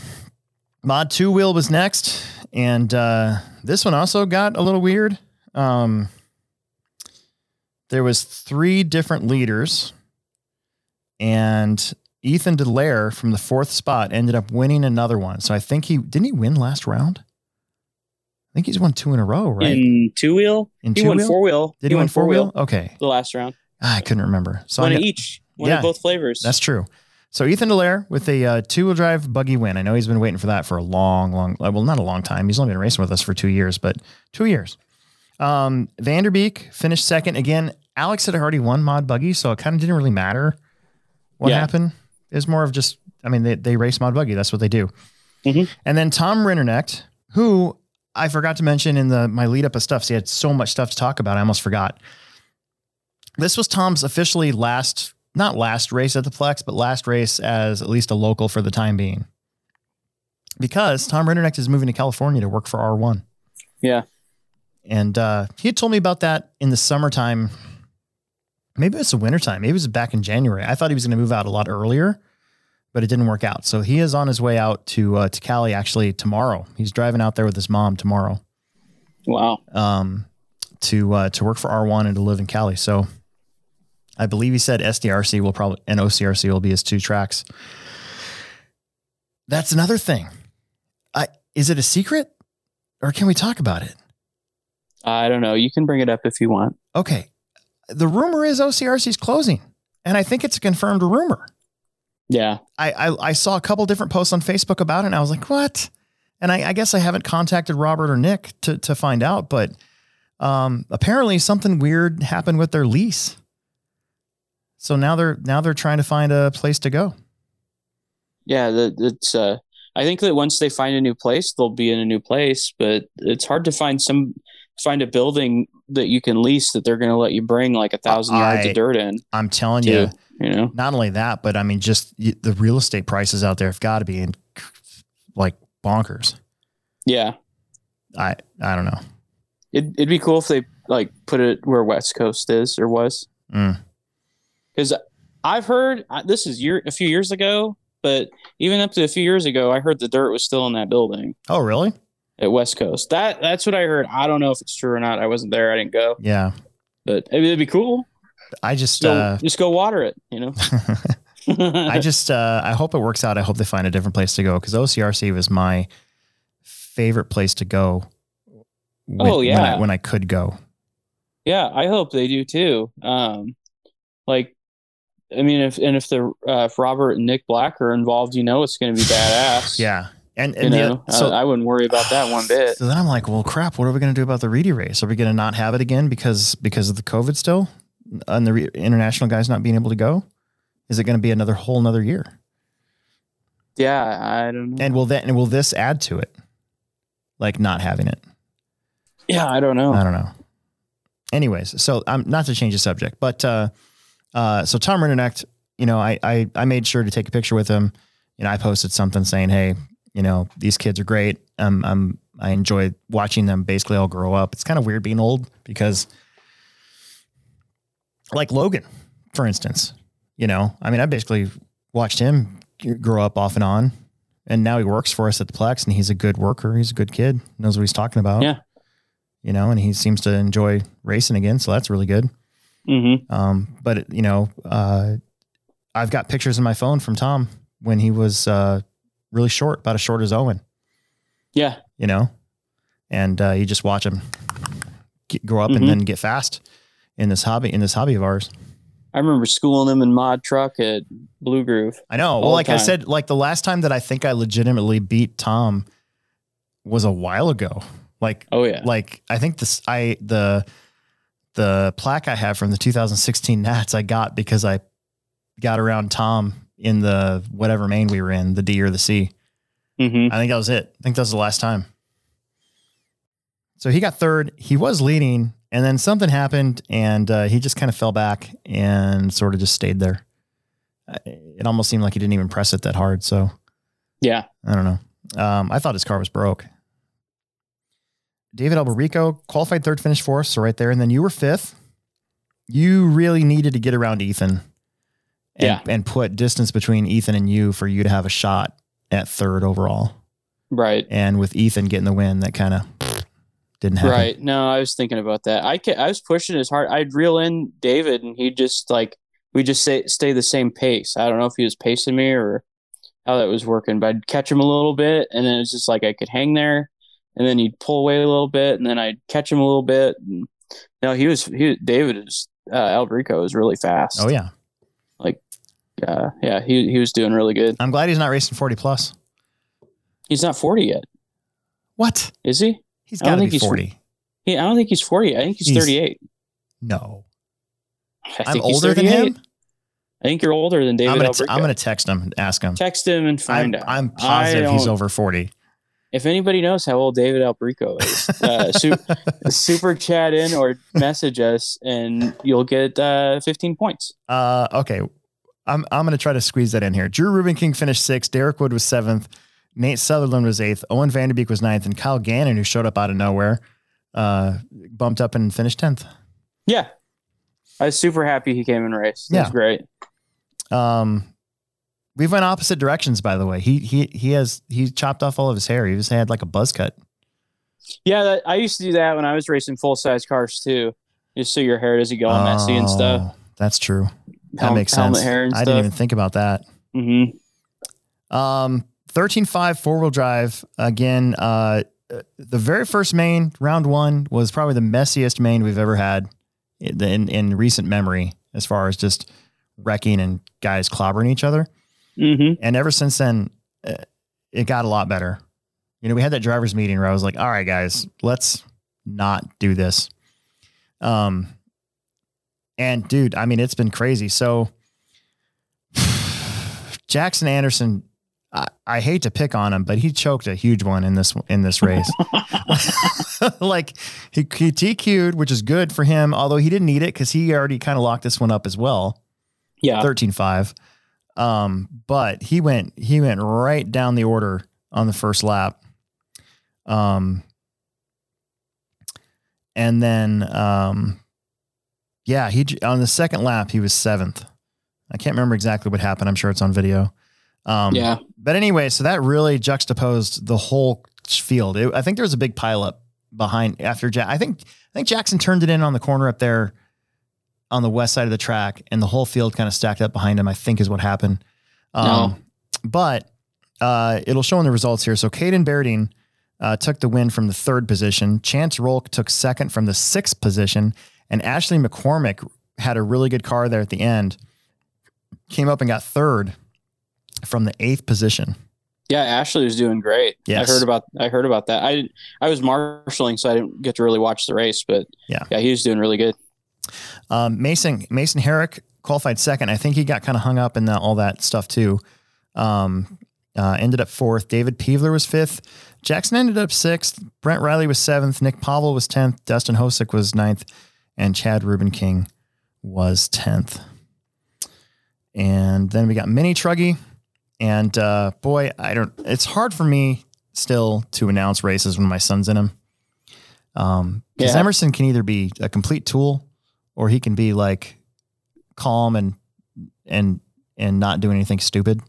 Mod two wheel was next, and uh, this one also got a little weird. Um, there was three different leaders, and Ethan Delaire from the fourth spot ended up winning another one. So I think he didn't he win last round. I think he's won two in a row, right? In two wheel, In he two won wheel? four wheel. Did he, win four wheel? Okay, the last round? Ah, I couldn't remember. So one each. One Yeah. of both flavors. That's true. So Ethan Delaire with a uh, two-wheel drive buggy win. I know he's been waiting for that for a long, long, uh, well, not a long time. He's only been racing with us for two years, but two years. Um, Vanderbeek finished second again. Alex had already won mod buggy, so it kind of didn't really matter what Yeah. happened. is more of just, I mean, they, they race mod buggy. That's what they do. Mhm. And then Tom Rinnernecht, who I forgot to mention in the my lead up of stuff. So he had so much stuff to talk about. I almost forgot. This was Tom's officially last, not last race at the Plex, but last race as at least a local for the time being. Because Tom Rinnernecht is moving to California to work for R1. Yeah. And uh, he had told me about that in the summertime. Maybe it's the wintertime. Maybe it was back in January. I thought he was going to move out a lot earlier, but it didn't work out. So he is on his way out to uh, to Cali actually tomorrow. He's driving out there with his mom tomorrow wow. um, to uh, to work for R1 and to live in Cali. So I believe he said SDRC will probably and OCRC will be his two tracks. That's another thing. I is it a secret or can we talk about it? I don't know. You can bring it up if you want. Okay. The rumor is OCRC is closing, and I think it's a confirmed rumor. Yeah. I, I, I saw a couple different posts on Facebook about it, and I was like, what? And I, I guess I haven't contacted Robert or Nick to, to find out, but um, apparently something weird happened with their lease. So now they're now they're trying to find a place to go. Yeah. That it's. Uh, I think that once they find a new place, they'll be in a new place. But it's hard to find some find a building that you can lease that they're going to let you bring like a thousand yards of dirt in. I'm telling to, you, You know. not only that, but I mean, just the real estate prices out there have got to be in like bonkers. Yeah. I I don't know. It, it'd be cool if they like put it where West Coast is or was. Mm. because I've heard this is year a few years ago, but even up to a few years ago, I heard the dirt was still in that building Oh, really? At West Coast. That that's what I heard. I don't know if it's true or not. I wasn't there. I didn't go, Yeah. but it'd be cool. I just So uh, just go water it. You know. I just uh, I hope it works out. I hope they find a different place to go because OCRC was my favorite place to go. when- Oh, when yeah. I, when I could go. yeah, I hope they do too. Um, like, I mean, if and if the uh, if Robert and Nick Black are involved, you know, it's going to be badass. Yeah, and You and the- so I, I wouldn't worry about that one bit. so then I'm like, well, crap. What are we going to do about the Reedy race? Are we going to not have it again because because of the COVID still, and the re- international guys not being able to go? Is it going to be another whole another year? Yeah, I don't know. And will that and will this add to it? Like not having it? yeah, I don't know. I don't know. Anyways, so I'm not to change the subject, but uh, uh, so Tom Rinnernecht, you know, I, I I made sure to take a picture with him. You know, I posted something saying, "Hey, you know, these kids are great. Um, I'm I enjoy watching them basically all grow up. It's kind of weird being old because, like Logan, for instance, you know, I mean, I basically watched him grow up off and on, and now he works for us at the Plex, and he's a good worker. He's a good kid, knows what he's talking about. Yeah. you know, and he seems to enjoy racing again, so that's really good. Mm-hmm. Um, but you know, uh, I've got pictures in my phone from Tom when he was uh, really short, about as short as Owen. Yeah. You know, and uh, you just watch him get, grow up Mhm. and then get fast in this hobby in this hobby of ours. I remember schooling him in mod truck at Blue Groove. I know. Well, like I said, like the last time that I think I legitimately beat Tom was a while ago. Like Oh yeah. like I think this I the the plaque I have from the 2016 Nats I got because I got around Tom in the whatever main we were in, the D or the C. Mm-hmm. I think that was it. I think that was the last time. So he got third. He was leading, and then something happened, and uh, he just kind of fell back and sort of just stayed there. Uh, It almost seemed like he didn't even press it that hard. So Yeah. I don't know. Um, I thought his car was broke. David Alberico qualified third, finished fourth, so right there. And then you were fifth. You really needed to get around Ethan, and, Yeah. and put distance between Ethan and you for you to have a shot at third overall. Right. And with Ethan getting the win, that kind of didn't happen. Right. No, I was thinking about that. I I was pushing as hard. I'd reel in David, and he'd just like we just say stay the same pace. I don't know if he was pacing me or how that was working, but I'd catch him a little bit, and then it's just like I could hang there, and then he'd pull away a little bit, and then I'd catch him a little bit. And, no, he was he David is uh, Alberico is really fast. Oh yeah. Uh, yeah. He he was doing really good. I'm glad he's not racing 40 plus. He's not forty yet, What? is he? He's got to think be he's- 40. He, I don't think he's forty. I think he's, He's- thirty eight. No. I I'm think older than him. I think you're older than David I'm gonna, t- I'm gonna text him and ask him. text him and I'm, find out. I'm positive he's over 40. If anybody knows how old David Alberico is, uh, su- super chat in or message us, and you'll get uh, 15 points. Uh, okay. I'm, I'm going to try to squeeze that in here. Drew Ruben King finished sixth. Derek Wood was seventh. Nate Sutherland was eighth. Owen Vanderbeek was ninth. And Kyle Gannon, who showed up out of nowhere, uh, bumped up and finished 10th. Yeah, I was super happy he came and raced. That's Yeah. great. Um, we went opposite directions, by the way. He he he has he chopped off all of his hair. He just had like a buzz cut. Yeah, that, I used to do that when I was racing full size cars too, just so your hair doesn't go all messy and stuff. Oh, That's true. That Hel- makes sense. hair and I didn't even think about that. Mm-hmm. Um, 13.5 four wheel drive. Again, uh, the very first main, round one, was probably the messiest main we've ever had in, in, in recent memory, as far as just wrecking and guys clobbering each other. Mm-hmm. And ever since then, uh, it got a lot better. You know, we had that drivers meeting where I was like, all right, guys, let's not do this. Um, and dude, I mean, it's been crazy. So Jackson Anderson, I, I hate to pick on him, but he choked a huge one in this, in this race. like he, he TQ'd, which is good for him, although he didn't need it because he already kind of locked this one up as well. Yeah. 13-5. Um, but he went he went right down the order on the first lap. Um, and then um, yeah, he on the second lap he was seventh. I can't remember exactly what happened. I'm sure it's on video. Um, yeah. but anyway, so that really juxtaposed the whole field. It, I think there was a big pileup behind after Jack. I think I think Jackson turned it in on the corner up there on the west side of the track, and the whole field kind of stacked up behind him. I think is what happened. Um, No. But uh, it'll show in the results here. So Caden Berding uh, took the win from the third position. Chance Rolk took second from the sixth position, and Ashley McCormick had a really good car there at the end. Came up and got third from the eighth position. Yeah, Ashley was doing great. Yes. I heard about I heard about that. I I was marshaling, so I didn't get to really watch the race, but Yeah. yeah, he was doing really good. Um, Mason Mason Herrick qualified second. I think he got kind of hung up in the, all that stuff too. Um, uh, ended up fourth. David Peevler was fifth. Jackson ended up sixth. Brent Riley was seventh. Nick Pavel was tenth. Dustin Hosick was ninth, and Chad Ruben King was tenth. And then we got Mini Truggy, and uh, boy, I don't. It's hard for me still to announce races when my son's in them. Um, because Yeah. Emerson can either be a complete tool or he can be like calm and and and not do anything stupid.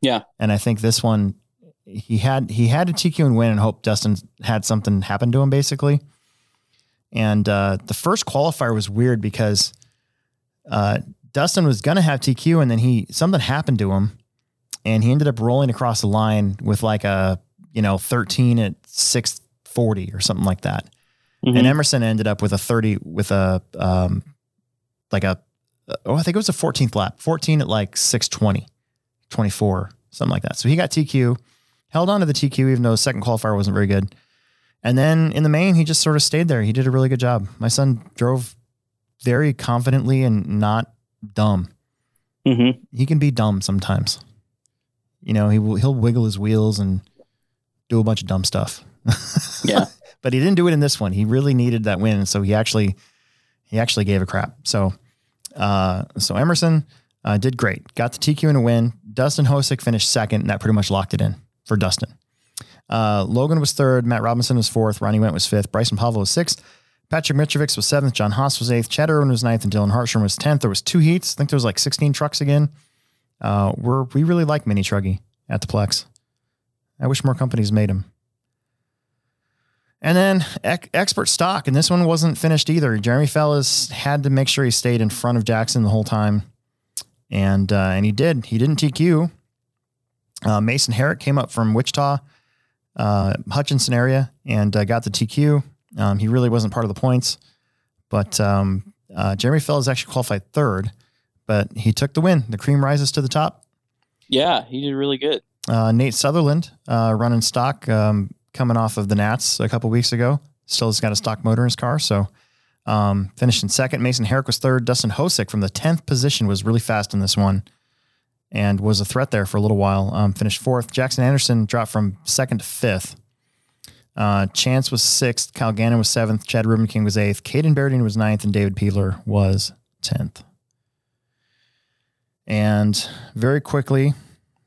Yeah. And I think this one he had he had to TQ and win and hope Dustin had something happen to him basically. And uh, the first qualifier was weird because uh, Dustin was gonna have TQ and then he something happened to him and he ended up rolling across the line with like a you know 13 at 640 or something like that Mhm. and Emerson ended up with a 30 with a um like a oh I think it was a 14th lap 14 at like 620 24 something like that. So he got TQ held on to the TQ even though his second qualifier wasn't very good. And then in the main he just sort of stayed there. He did a really good job. My son drove very confidently and not dumb. Mhm. he can be dumb sometimes. You know he will he'll wiggle his wheels and do a bunch of dumb stuff. Yeah. But he didn't do it in this one. He really needed that win, so he actually he actually gave a crap. So uh, so Emerson uh, did great, got the TQ in a win. Dustin Hosick finished second, and that pretty much locked it in for Dustin. Uh, Logan was third, Matt Robinson was fourth, Ronnie Went was fifth, Bryson Pavel was sixth, Patrick Mitrovic was seventh, John Haas was eighth, Chad Irwin was ninth, and Dylan Hartshorn was tenth. There was two heats. I think there was like 16 trucks again. Uh, we're we really like Mini Truggy at the Plex. I wish more companies made them. And then ec- expert stock, and this one wasn't finished either. Jeremy Fellas had to make sure he stayed in front of Jackson the whole time, and uh, and he did. He didn't TQ. Uh, Mason Herrick came up from Wichita, uh, Hutchinson area, and uh, got the TQ. Um, he really wasn't part of the points, but um, uh, Jeremy Fellas actually qualified third, but he took the win. The cream rises to the top. Yeah, he did really good. Uh, Nate Sutherland uh, running stock, um, coming off of the Nats a couple weeks ago. Still has got a stock motor in his car, so um, finished in second. Mason Herrick was third. Dustin Hosick from the tenth position was really fast in this one, and was a threat there for a little while. Um, finished fourth. Jackson Anderson dropped from second to fifth. Uh, Chance was sixth. Kyle Gannon was seventh. Chad Ruben King was eighth. Caden Berding was ninth, and David Peevler was tenth. And very quickly,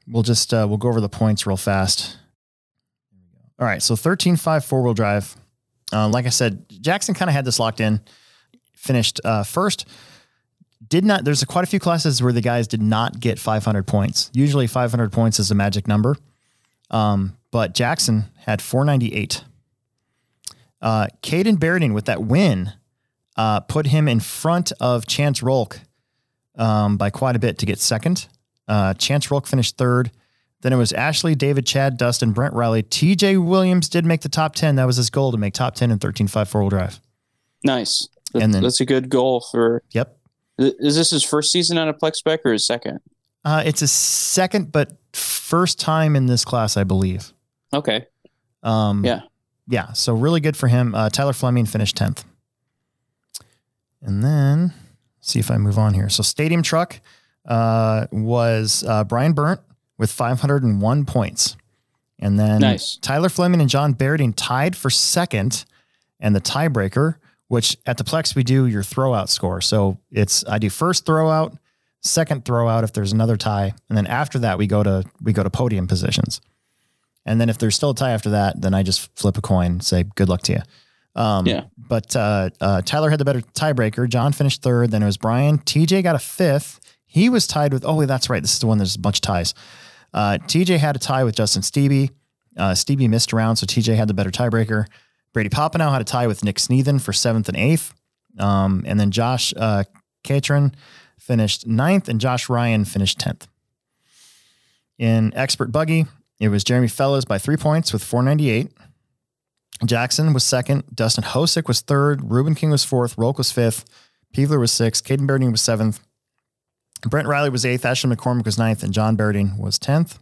we'll just uh, we'll go over the points real fast. All right, so 13.5 four wheel drive. Uh, like I said, Jackson kind of had this locked in. Finished uh, first. Did not. There's a, quite a few classes where the guys did not get 500 points. Usually 500 points is a magic number. Um, but Jackson had 498. Uh, Caden Berding with that win uh, put him in front of Chance Rolk um, by quite a bit to get second. Uh, Chance Rolk finished third. Then it was Ashley, David, Chad, Dustin, Brent Riley. TJ Williams did make the top 10. That was his goal to make top 10 in 13.5 four wheel drive. Nice. That- And then- that's a good goal for. Yep. Is this his first season on a Plex spec or his second? Uh, it's a second, but first time in this class, I believe. Okay. Um, Yeah. Yeah. So really good for him. Uh, Tyler Fleming finished 10th. And then see if I move on here. So Stadium Truck uh, was uh, Brian Burnt with 501 points. And then Nice. Tyler Fleming and John Berding tied for second and the tiebreaker, which at the Plex we do your throwout score. So it's I do first throwout, second throwout if there's another tie, and then after that we go to we go to podium positions. And then if there's still a tie after that, then I just flip a coin, and say good luck to you. Um, Yeah. But uh, uh, Tyler had the better tiebreaker. John finished third. Then it was Brian. TJ got a fifth. He was tied with. Oh, that's right. This is the one. There's a bunch of ties. Uh, TJ had a tie with Justin Stevie. Uh, Stevie missed a round, so TJ had the better tiebreaker. Brady Poppenow had a tie with Nick Sneathen for seventh and eighth. Um, and then Josh uh, Catron finished ninth, and Josh Ryan finished 10th. In expert buggy, it was Jeremy Fellows by three points with 498. Jackson was second. Dustin Hosick was third. Ruben King was fourth. Rolk was fifth. Peevler was sixth. Caden Berding was seventh. Brent Riley was eighth. Ashley McCormick was ninth. And John Berding was 10th.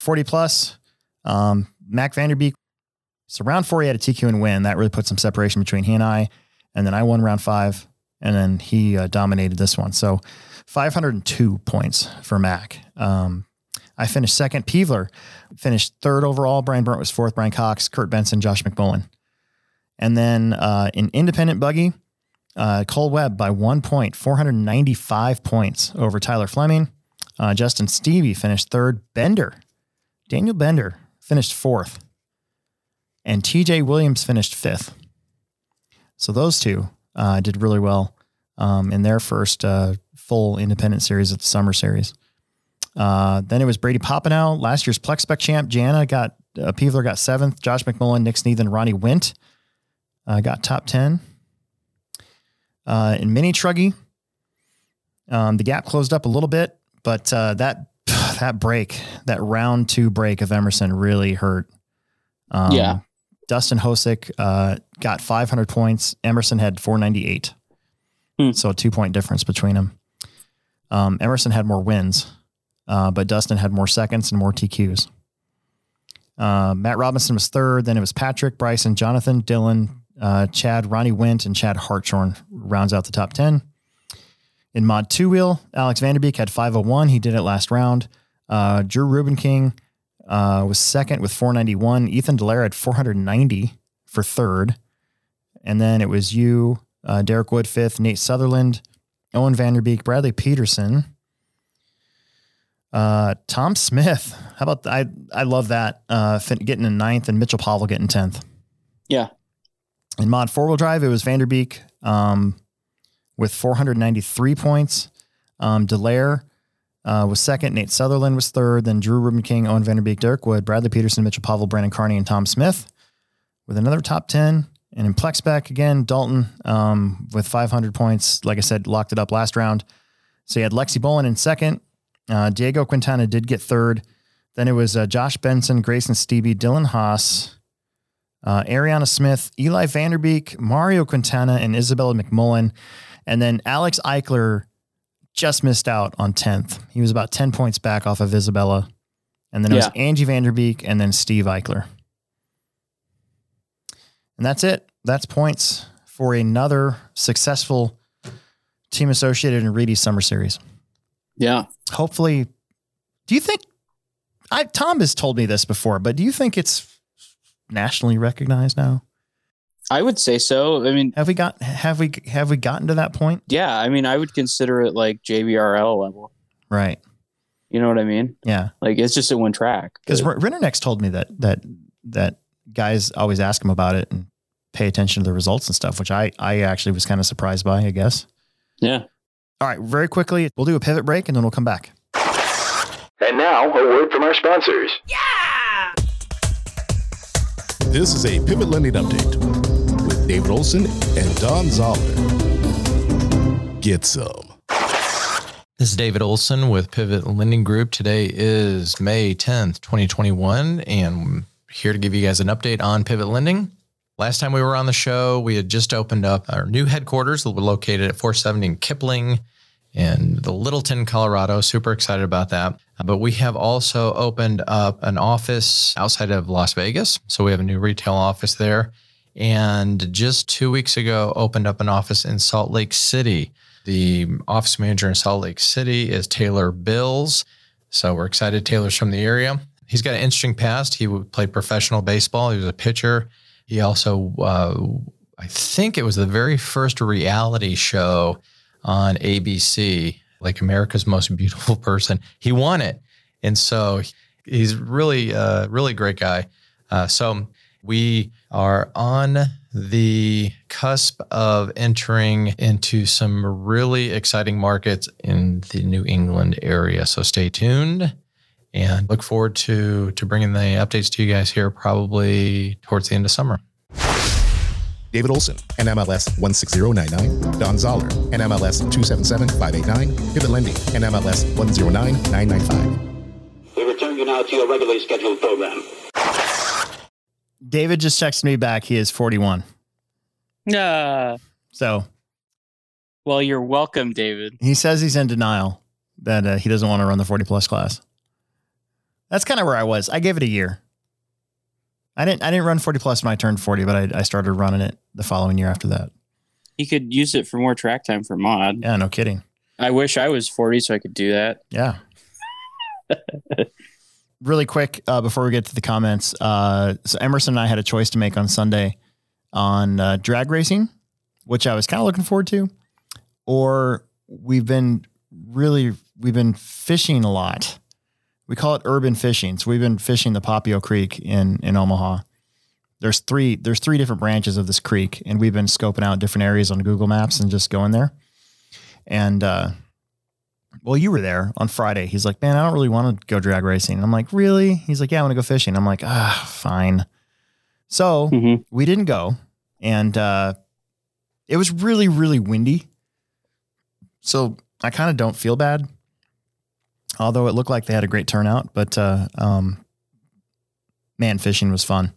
40 plus. Um, Mac Vanderbeek. So round four, he had a TQ and win. That really put some separation between he and I. And then I won round five. And then he uh, dominated this one. So 502 points for Mac. Um, I finished second. Peevler finished third overall. Brian Burnt was fourth. Brian Cox, Kurt Benson, Josh McMullen. And then uh, in independent buggy, uh, Cole Webb by one point, 495 points over Tyler Fleming. Uh, Justin Stevie finished third. Bender, Daniel Bender finished fourth. And TJ Williams finished fifth. So those two uh, did really well um, in their first uh, full independent series of the summer series. Uh, then it was Brady Poppenow, last year's Plex Spec champ. Jana got uh, Peevler got seventh. Josh McMullen, Nick Sneathen, Ronnie Wint got top ten. Uh, in mini truggy, um, the gap closed up a little bit, but uh, that that break, that round two break of Emerson really hurt. Um, Yeah. Dustin Hosick uh, got 500 points. Emerson had 498. Hmm. So a two point difference between them. Um, Emerson had more wins, uh, but Dustin had more seconds and more TQs. Uh, Matt Robinson was third. Then it was Patrick, Bryson, Jonathan, Dylan, uh, Chad, Ronnie Wint, and Chad Hartshorn rounds out the top 10. In mod two wheel, Alex Vanderbeek had 501. He did it last round. Uh, Drew Ruben King uh, was second with 491. Ethan Delaire had 490 for third. And then it was you, uh, Derek Wood fifth, Nate Sutherland, Owen Vanderbeek, Bradley Peterson, uh, Tom Smith. How about I? I love that. Uh, getting in ninth and Mitchell Pavel getting tenth. Yeah. In mod four wheel drive, it was Vanderbeek um, with 493 points. Um, Delaire uh, was second. Nate Sutherland was third. Then Drew Ruben King, Owen Vanderbeek, Derek Wood, Bradley Peterson, Mitchell Pavel, Brandon Carney, and Tom Smith with another top 10. And in Plex Spec again, Dalton um, with 500 points. Like I said, locked it up last round. So you had Lexi Bolin in second. Uh, Diego Quintana did get third. Then it was uh, Josh Benson, Grayson Stevie, Dylan Haas, uh, Ariana Smith, Eli Vanderbeek, Mario Quintana, and Isabella McMullen. And then Alex Eichler just missed out on 10th. He was about 10 points back off of Isabella. And then it was Angie Vanderbeek and then Steve Eichler. And that's it. That's points for another successful team associated in Reedy Summer Series. Yeah. Hopefully, do you think I Tom has told me this before, but do you think it's nationally recognized now? I would say so. I mean, Have we got have we have we gotten to that point? yeah, I mean, I would consider it like JBRL level. Right. You know what I mean? Yeah. Like it's just a one track. Because But- Rinnernex told me that that that guys always ask him about it and pay attention to the results and stuff, which I I actually was kind of surprised by, I guess. yeah. All right, very quickly, we'll do a pivot break and then we'll come back. And now, a word from our sponsors. This is a Pivot Lending Update with David Olson and Don Zoller. Get some. This is David Olson with Pivot Lending Group. Today is May 10th, 2021, and I'm here to give you guys an update on Pivot Lending. Last time we were on the show, we had just opened up our new headquarters that we're located at 470 in Kipling in the Littleton, Colorado. Super excited about that. But we have also opened up an office outside of Las Vegas. So we have a new retail office there. And just two weeks ago, opened up an office in Salt Lake City. The office manager in Salt Lake City is Taylor Bills. So we're excited. Taylor's from the area. He's got an interesting past. He played professional baseball. He was a pitcher. He also, uh, I think it was the very first reality show on ABC, like America's Most Beautiful Person. He won it. And so he's really, uh, really great guy. Uh, so we are on the cusp of entering into some really exciting markets in the New England area. So stay tuned and look forward to to bringing the updates to you guys here probably towards the end of summer. David Olson, NMLS 16099. Don Zoller, NMLS 277589. Pivot Lending, NMLS 109995. We return you now to your regularly scheduled program. David just texted me back. He is 41. Uh, So well, you're welcome, David. he says he's in denial that uh, he doesn't want to run the 40 plus class. That's kind of where I was. I gave it a year. I didn't. I didn't run 40 plus when I turned 40, but I, I started running it the following year after that. You could use it for more track time for mod. Yeah, no kidding. I wish I was 40 so I could do that. Yeah. really quick uh, before we get to the comments. Uh, so Emerson and I had a choice to make on Sunday on uh, drag racing, which I was kind of looking forward to, or we've been really we've been fishing a lot. We call it urban fishing. So we've been fishing the Papio Creek in in Omaha. There's three there's three different branches of this creek, and we've been scoping out different areas on Google Maps and just going there. And uh, well, you were there on Friday. He's like, man, I don't really want to go drag racing. And I'm like, really? He's like, yeah, I want to go fishing. I'm like, ah, fine. So Mhm. we didn't go, and uh, it was really, really windy. So I kind of don't feel bad, although it looked like they had a great turnout. But uh, um, man, fishing was fun.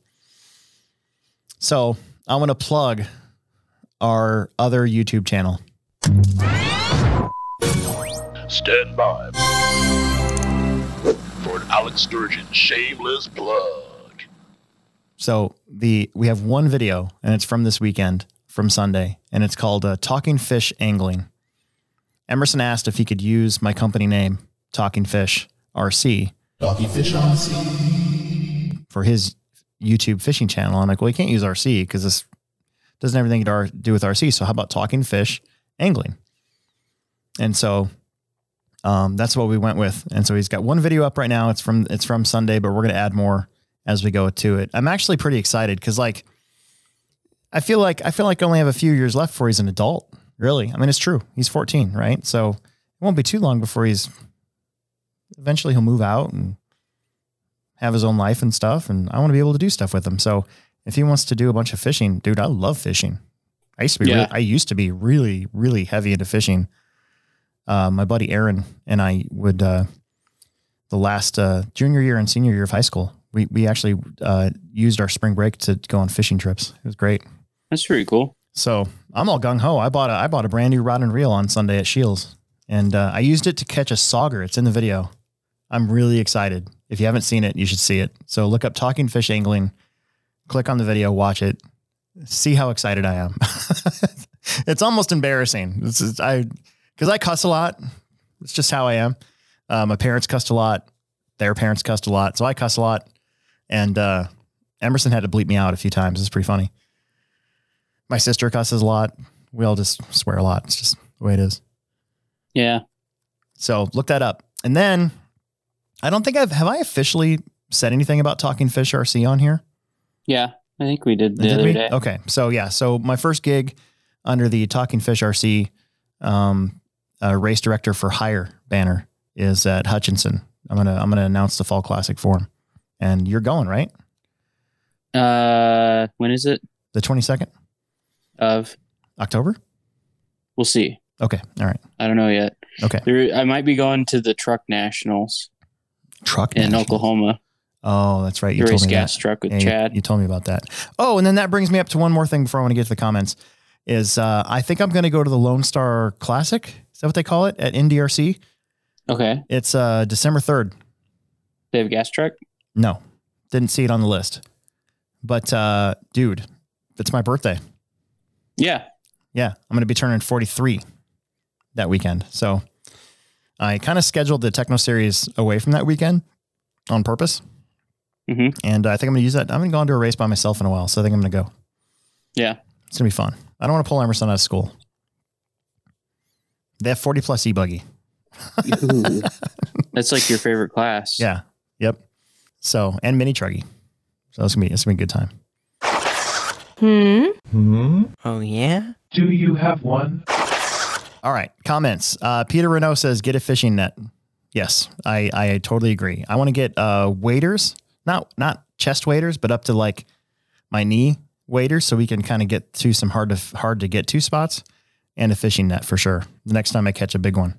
So I want to plug our other YouTube channel. Stand by for an Alex Sturgeon shameless plug. So the we have one video, and it's from this weekend, from Sunday, and it's called uh, "Talking Fish Angling." Emerson asked if he could use my company name, Talking Fish RC, Talking fish on the sea. for his YouTube fishing channel. I'm like, well, you can't use RC because this doesn't have anything to do with RC. So how about Talking Fish Angling? And so um, that's what we went with. And so he's got one video up right now. It's from it's from Sunday, but we're gonna add more as we go to it. I'm actually pretty excited because like I feel like I feel like I only have a few years left before he's an adult. Really, I mean it's true. He's 14, right? So it won't be too long before he's eventually he'll move out and have his own life and stuff. And I want to be able to do stuff with him. So if he wants to do a bunch of fishing, dude, I love fishing. I used to be, Yeah. re- I used to be really, really heavy into fishing. Uh, my buddy Aaron and I would, uh, the last uh, junior year and senior year of high school, we, we actually uh, used our spring break to go on fishing trips. It was great. That's pretty cool. So I'm all gung ho. I bought a I bought a brand new rod and reel on Sunday at Scheels, and uh, I used it to catch a sauger. It's in the video. I'm really excited. If you haven't seen it, you should see it. So look up Talking Fish Angling, click on the video, watch it, see how excited I am. it's almost embarrassing. This is I because I cuss a lot. It's just how I am. Uh, my parents cussed a lot. Their parents cussed a lot, so I cuss a lot. And uh, Emerson had to bleep me out a few times. It's pretty funny. My sister cusses a lot. We all just swear a lot. It's just the way it is. Yeah. So look that up. And then I don't think I've have I officially said anything about talking fish RC on here. Yeah. I think we did the Did other we? day. Okay. So yeah. So my first gig under the Talking Fish RC um, uh, race director for hire banner is at Hutchinson. I'm gonna I'm gonna announce the fall classic for him. And you're going right Uh, when is it? the 22nd Of October. we'll see. Okay. All right. I don't know yet. Okay. There, I might be going to the truck nationals Truck in. Oklahoma. Oh, that's right. You told me gas that. truck with Yeah, you- Chad. You, told me about that. Oh, and then that brings me up to one more thing before I want to get to the comments. Is uh, I think I'm going to go to the Lone Star Classic. Is that what they call it at NDRC? okay. It's uh, December 3rd. They have a gas truck. No, didn't see it on the list. But uh, dude, it's my birthday. Yeah. Yeah, I'm going to be turning 43 that weekend. So I kind of scheduled the Tekno Series away from that weekend on purpose. Mhm. And I think I'm going to use that. I haven't gone to a race by myself in a while. So I think I'm going to go. Yeah. It's going to be fun. I don't want to pull Emerson out of school. They have 40 plus e buggy. That's like your favorite class. Yeah. Yep. So, and mini truggy. So it's going to be, it's going to be a good time. Hmm? Hmm? Oh, yeah? Do you have one? All right, comments. Uh, Peter Renault says, "Get a fishing net." Yes, I I totally agree. I want to get uh, waders, not not chest waders, but up to like my knee waders, so we can kind of get to some hard to hard to get to spots, and a fishing net for sure. The next time I catch a big one.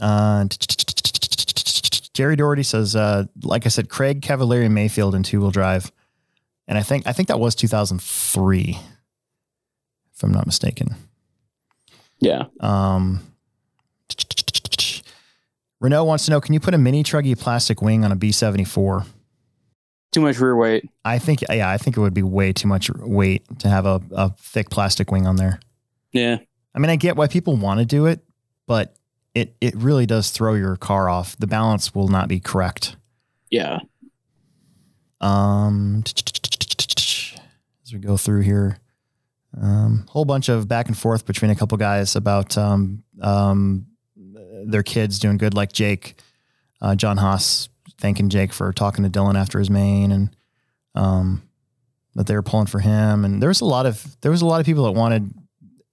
Uh, Jerry Doherty says, uh, like I said, Craig Cavalieri Maifield in two wheel drive, and I think I think that was 2003, if I'm not mistaken. Yeah. Um, Renault wants to know: Can you put a mini truggy plastic wing on a B seventy four? Too much rear weight. I think, yeah, I think it would be way too much weight to have a, a thick plastic wing on there. Yeah. I mean, I get why people want to do it, but it it really does throw your car off. The balance will not be correct. Yeah. Um, as we go through here, um, whole bunch of back and forth between a couple guys about um, um, their kids doing good, like Jake, uh, John Haas thanking Jake for talking to Dylan after his main, and um, that they were pulling for him. And there was a lot of there was a lot of people that wanted,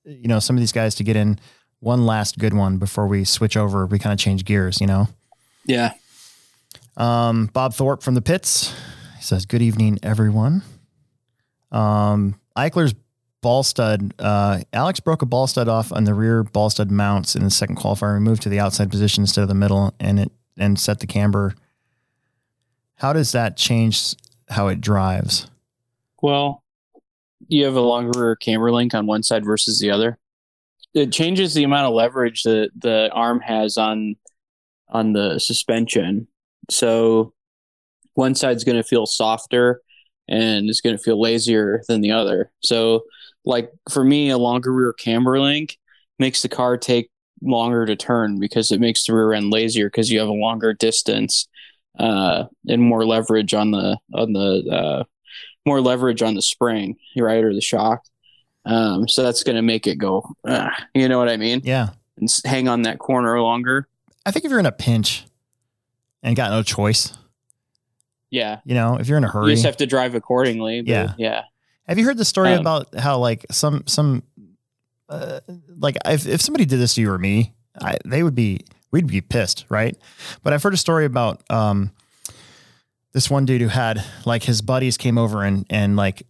you know, some of these guys to get in one last good one before we switch over. We kind of change gears, you know. Yeah. Um, Bob Thorpe from the pits. He says, "Good evening, everyone." Um, Eichler's ball stud. Uh, Alex broke a ball stud off on the rear ball stud mounts in the second qualifier. We moved to the outside position instead of the middle, and it and set the camber. How does that change how it drives? Well, you have a longer camber link on one side versus the other. It changes the amount of leverage that the arm has on on the suspension. So one side's going to feel softer and it's going to feel lazier than the other. So like for me a longer rear camber link makes the car take longer to turn because it makes the rear end lazier because you have a longer distance uh, and more leverage on the on the uh, more leverage on the spring, right, or the shock. Um, so that's going to make it go. Uh, you know what I mean? Yeah, And hang on that corner longer. I think if you're in a pinch and got no choice, Yeah, you know, if you're in a hurry, you just have to drive accordingly. But Yeah. yeah, Have you heard the story Um, about how like some some uh, like if if somebody did this to you or me, I, they would be we'd be pissed, right? But I've heard a story about um, this one dude who had like his buddies came over and and like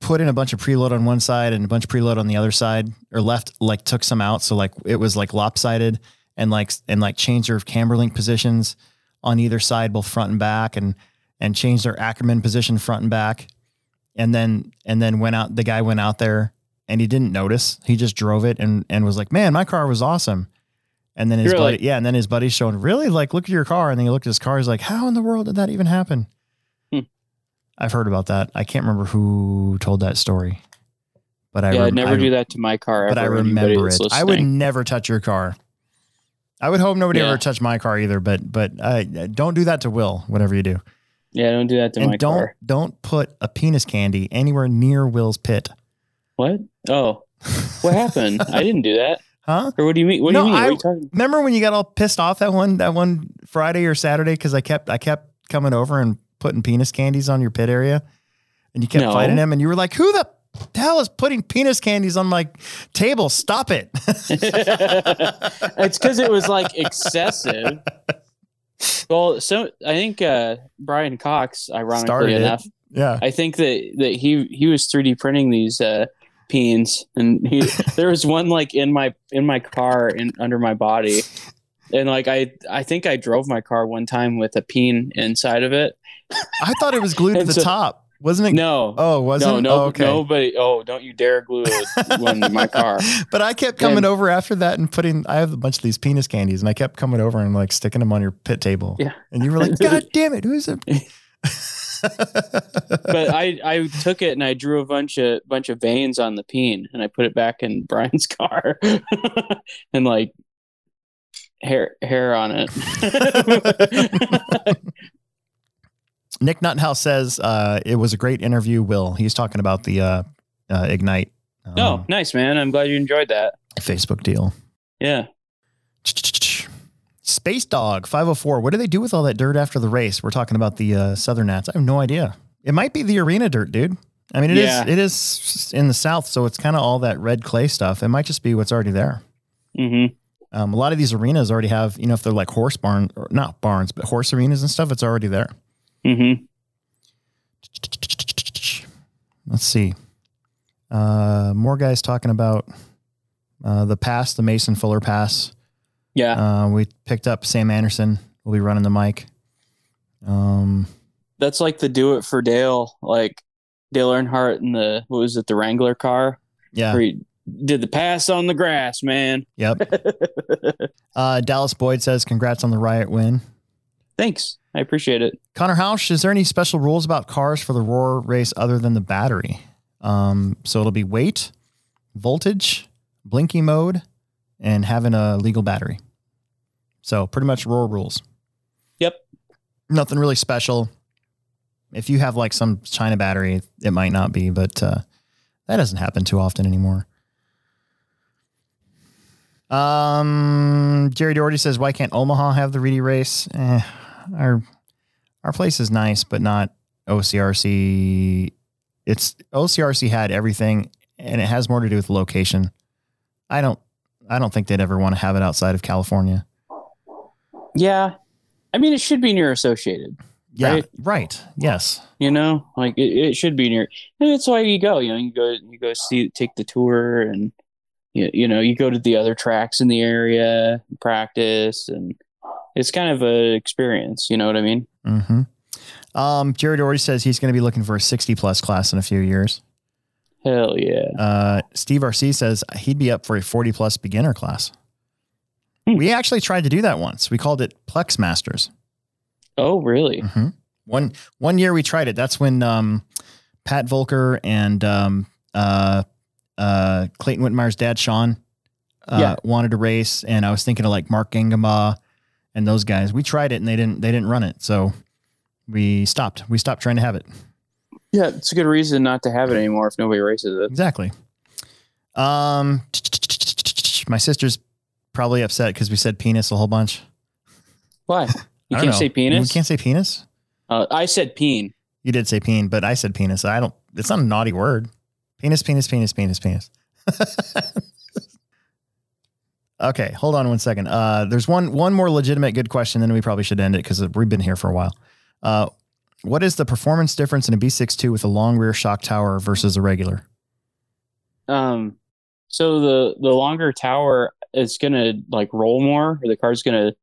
put in a bunch of preload on one side and a bunch of preload on the other side, or left like took some out, so like it was like lopsided and like and like changed their camber link positions on either side, both front and back, and and changed their Ackerman position front and back, and then and then went out. The guy went out there and he didn't notice. He just drove it and and was like, "Man, my car was awesome." And then his Really? buddy, yeah, and then his buddy's showing, "Really? Like, look at your car." And then he looked at his car. He's like, "How in the world did that even happen?" Hmm. I've heard about that. I can't remember who told that story, but I yeah, rem- never I- do that to my car. But I remember it. I would never touch your car. I would hope nobody Yeah. ever touched my car either. But but uh, don't do that to Will. Whatever you do, Yeah, don't do that to and my don't car. don't put a penis candy anywhere near Will's pit. What? Oh, what happened? I didn't do that. Huh? Or what do you mean? What No, do you mean? I- what are you talking? Remember when you got all pissed off that one that one Friday or Saturday because I kept I kept coming over and putting penis candies on your pit area, and you kept No. fighting him, and you were like, "Who the hell is putting penis candies on my table? Stop it!" it's because it was like excessive. Well, so I think uh, Brian Cox, ironically Started enough, yeah. I think that that he he was 3D printing these uh, peens, and he there was one like in my in my car and under my body, and like I I think I drove my car one time with a peen inside of it. I thought it was glued to the so- top, wasn't it? No. Oh, wasn't no, no, Oh, okay. nobody. Oh, don't you dare glue one to my car. But I kept coming And- over after that and putting. I have a bunch of these penis candies, and I kept coming over and like sticking them on your pit table. Yeah. And you were like, "God damn it, who's a?" But I, I took it and I drew a bunch of bunch of veins on the peen and I put it back in Brian's car and like hair hair on it. Nick Nuthouse says uh, it was a great interview. Will he's talking about the uh, uh, Ignite um, oh, nice man! I'm glad you enjoyed that. Facebook deal. Yeah. Space Dog 504. What do they do with all that dirt after the race? We're talking about the uh, Southern Nats. I have no idea. It might be the arena dirt, dude. I mean, it is. Yeah. It is in the South, so it's kind of all that red clay stuff. It might just be what's already there. Mm-hmm. Um, a lot of these arenas already have, you know, if they're like horse barn or not barns, but horse arenas and stuff, it's already there. Hmm Let's see. Uh, more guys talking about uh, the pass, the Mason Fuller pass. Yeah. Uh, we picked up Sam Anderson. We'll be running the mic. Um, That's like the do it for Dale, like Dale Earnhardt in the what was it, the Wrangler car? yeah. He did the pass on the grass, man. Yep. Uh, Dallas Boyd says, congrats on the Riot win. Thanks. I appreciate it. Connor Hausch, is there any special rules about cars for the Roar race other than the battery? Um, so it'll be weight, voltage, blinky mode, and having a legal battery. So pretty much Roar rules. Yep. Nothing really special. If you have like some China battery, it might not be, but uh, that doesn't happen too often anymore. Um, Jerry Doherty says, "Why can't Omaha have the Reedy race?" Eh, our our place is nice, but not OCRC. It's OCRC had everything, and it has more to do with location. I don't, I don't think they'd ever want to have it outside of California. Yeah. I mean, it should be near Associated. Yeah, Right. right. Yes, You know, like it, it should be near. And that's why you go. You know, you go, you go see, take the tour, and you, you know, you go to the other tracks in the area, practice, and it's kind of a experience. You know what I mean? hmm Um, Jerry Doherty says he's going to be looking for a 60 plus class in a few years. Hell yeah. Uh, Steve RC says he'd be up for a 40 plus beginner class. Hmm. We actually tried to do that once. We called it Plex Masters. Oh, really? hmm One one year we tried it. That's when um, Pat Volker and um, uh, uh, Clayton Whitmire's dad Sean uh, Yeah. wanted to race, and I was thinking of like Mark Gangama and those guys. We tried it and they didn't they didn't run it, so we stopped. We stopped trying to have it. Yeah, it's a good reason not to have it anymore if nobody races it. Exactly. Um, my sister's probably upset because we said penis a whole bunch. Why? You can't know. say penis. We can't say penis. Uh, I said peen. You did say peen, but I said penis. I don't. It's not a naughty word. Penis, penis, penis, penis, penis. Okay, hold on one second. Uh, there's one one more legitimate good question, then we probably should end it because we've been here for a while. Uh, what is the performance difference in a B62 with a long rear shock tower versus a regular? Um, so the the longer tower is gonna like roll more, or the car's gonna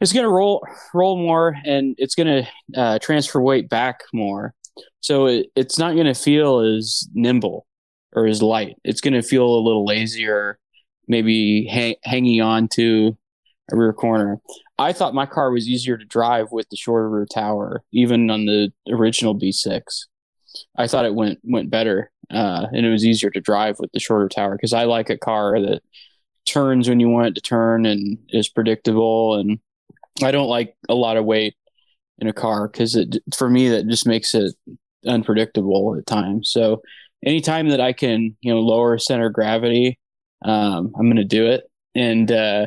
it's gonna roll roll more, and it's gonna uh, transfer weight back more. So it, it's not gonna feel as nimble or as light. It's gonna feel a little lazier, maybe hang, hanging on to a rear corner. I thought my car was easier to drive with the shorter rear tower, even on the original B6. I thought it went went better, uh, and it was easier to drive with the shorter tower because I like a car that turns when you want it to turn and is predictable. And I don't like a lot of weight in a car because it for me that just makes it unpredictable at times. So anytime that I can you know lower center gravity, um, I'm going to do it. And uh,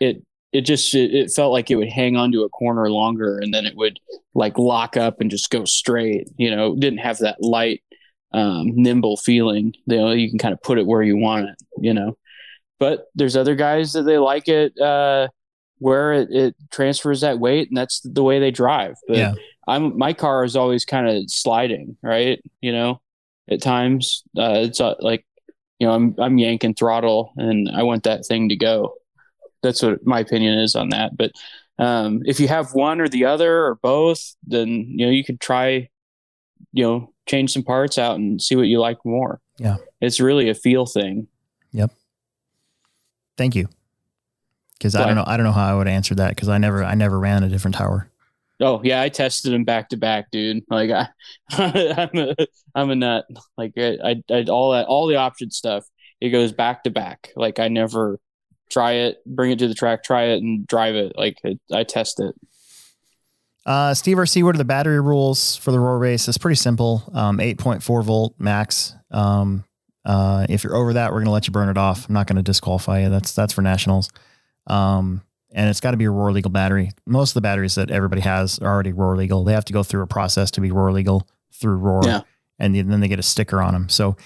it it just it, it felt like it would hang onto a corner longer and then it would like lock up and just go straight you know didn't have that light um, nimble feeling you know you can kind of put it where you want it you know but there's other guys that they like it uh, where it, it transfers that weight and that's the way they drive but Yeah. i'm my car is always kind of sliding right you know at times uh, it's uh, like you know i'm i'm yanking throttle and i want that thing to go that's what my opinion is on that. But um, if you have one or the other or both, then you know you could try, you know, change some parts out and see what you like more. Yeah. it's really a feel thing. Yep. Thank you. Because I don't know, I don't know how I would answer that because I never, I never ran a different tower. Oh yeah, I tested them back to back, dude. Like I, I'm a, I'm a nut. Like I, I, I, all that, all the option stuff, it goes back to back. Like I never try it, bring it to the track, try it, and drive it. Like it, I test it. Uh, Steve what are the battery rules for the Roar race? It's pretty simple. Um, 8.4 volt max. Um, uh, if you're over that, we're going to let you burn it off. I'm not going to disqualify you. That's, that's for nationals. Um, and it's got to be a Roar legal battery. Most of the batteries that everybody has are already Roar legal. They have to go through a process to be Roar legal through Roar. Yeah. And then they get a sticker on them. So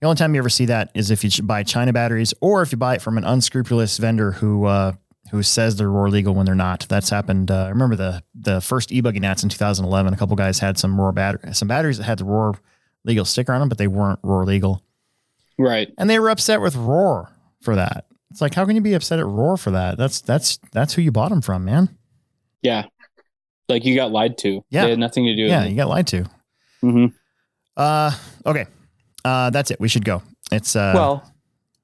the only time you ever see that is if you buy China batteries or if you buy it from an unscrupulous vendor who, uh, who says they're roar legal when they're not. That's happened. Uh, I remember the the first e-buggy nats in 2011. A couple guys had some roar battery, some batteries that had the roar legal sticker on them, but they weren't roar legal, Right. and they were upset with roar for that. It's like, how can you be upset at roar for that? That's that's that's who you bought them from, man. Yeah. Like you got lied to. Yeah. They had nothing to do with Yeah, you got lied to. hmm Uh, okay, uh, that's it. We should go. It's uh, well,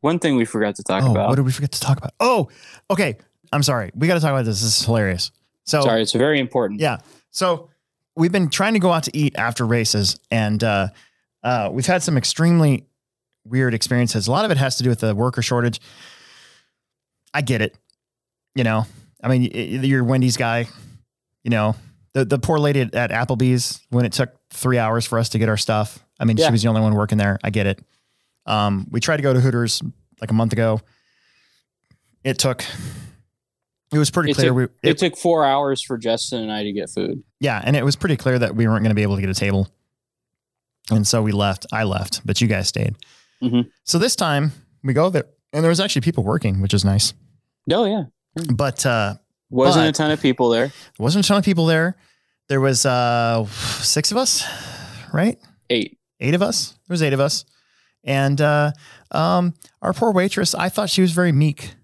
one thing we forgot to talk oh, about. what did we forget to talk about? Oh, okay. I'm sorry. We got to talk about this. This is hilarious. So Sorry, it's very important. Yeah. So we've been trying to go out to eat after races, and uh, uh, we've had some extremely weird experiences. A lot of it has to do with the worker shortage. I get it. You know, I mean, you're Wendy's guy. You know, the the poor lady at, at Applebee's when it took three hours for us to get our stuff. I mean, she was the only one working there. I get it. Um, we tried to go to Hooters like a month ago. It took. It was pretty It clear. took- we, It, took four hours for Justin and I to get food. yeah, and it was pretty clear that we weren't going to be able to get a table. And so we left. I left, but you guys stayed. Mhm. So this time we go there, and there was actually people working, which is nice. Oh yeah, But uh, wasn't But- a ton of people there. wasn't a ton of people there. There was uh, six of us, right? Eight. Eight of us. There was eight of us, and uh, um, our poor waitress. I thought she was very meek.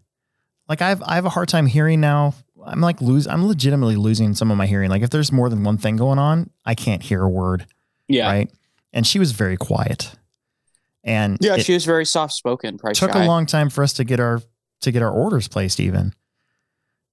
Like I've I have a hard time hearing now. I'm like lose. I'm legitimately losing some of my hearing. Like if there's more than one thing going on, I can't hear a word. Yeah. right? And she was very quiet. And Yeah, she was very soft spoken. Took a long time for us to get our to get our orders placed even.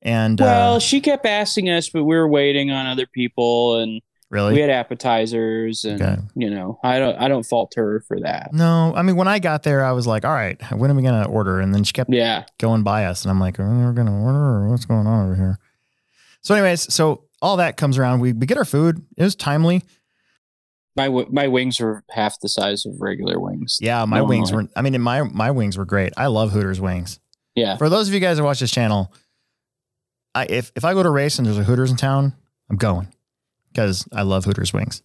And Well, uh, she kept asking us, but we were waiting on other people, and really, we had appetizers, and Okay. you know, I don't, I don't fault her for that. no. I mean, when I got there, I was like, "All right, when are we gonna order?" And then she kept Yeah, going by us, and I'm like, oh, "We're gonna order, or what's going on over here?" So, anyways, so all that comes around. We we get our food. It was timely. my w- my wings were half the size of regular wings. Yeah, my Normally. wings were. I mean, my my wings were great. I love Hooters wings. Yeah, For those of you guys that watch this channel, I if if I go to a race and there's a Hooters in town, I'm going because I love Hooters wings.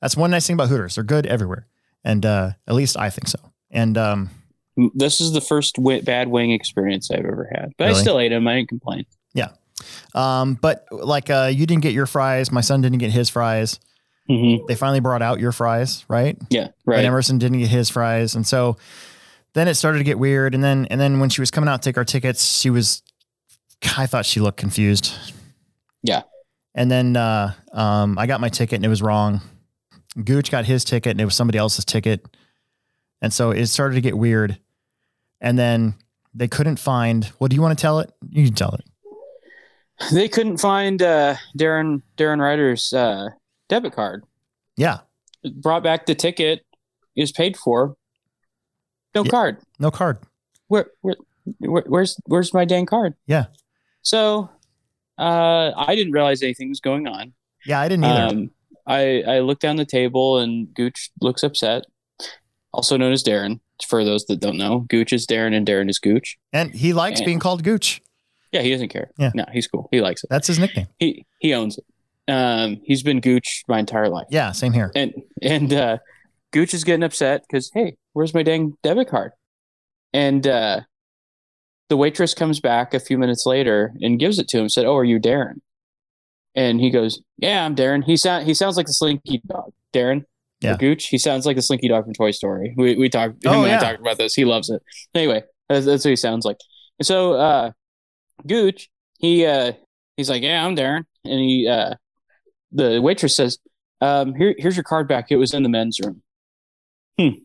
That's one nice thing about Hooters; they're good everywhere, and uh, at least I think so. And um, This is the first wi- bad wing experience I've ever had, but Really? I still ate them. I didn't complain. Yeah, um, but like uh, you didn't get your fries. My son didn't get his fries. hmm They finally brought out your fries, right? Yeah, right. And Emerson didn't get his fries, and so then it started to get weird. And then and then when she was coming out to take our tickets, she was. I thought she looked confused. Yeah. And then uh, um, I got my ticket and it was wrong. Gooch got his ticket and it was somebody else's ticket, and so it started to get weird. And then they couldn't find. Well, do you want to tell it? You can tell it. They couldn't find uh, Darren Darren Ryder's uh, debit card. Yeah, Brought back the ticket. It was paid for. No Yeah. card. no card. Where, where, where where's where's my dang card? Yeah. So, uh, I didn't realize anything was going on. Yeah, I didn't either. Um, I I look down the table and Gooch looks upset. Also known as Darren. For those that don't know, Gooch is Darren and Darren is Gooch. and he likes and- being called Gooch. Yeah, he doesn't care. Yeah. No, he's cool. He likes it. That's his nickname. He he owns it. Um, he's been Gooch my entire life. Yeah, same here. And and uh, Gooch is getting upset because hey, where's my dang debit card? And uh, the waitress comes back a few minutes later and gives it to him. Said, "Oh, are you Darren?" And he goes, "Yeah, I'm Darren." He sound he sounds like the Slinky Dog. Darren, Yeah. Gooch. He sounds like the Slinky Dog from Toy Story. We we talked. Him Oh, yeah. I talked about this. He loves it. Anyway, that's, that's what he sounds like. And so uh, Gooch, he uh, he's like, "Yeah, I'm Darren," and he uh, the waitress says, um, here, here's your card back. It was in the men's room. Hmm.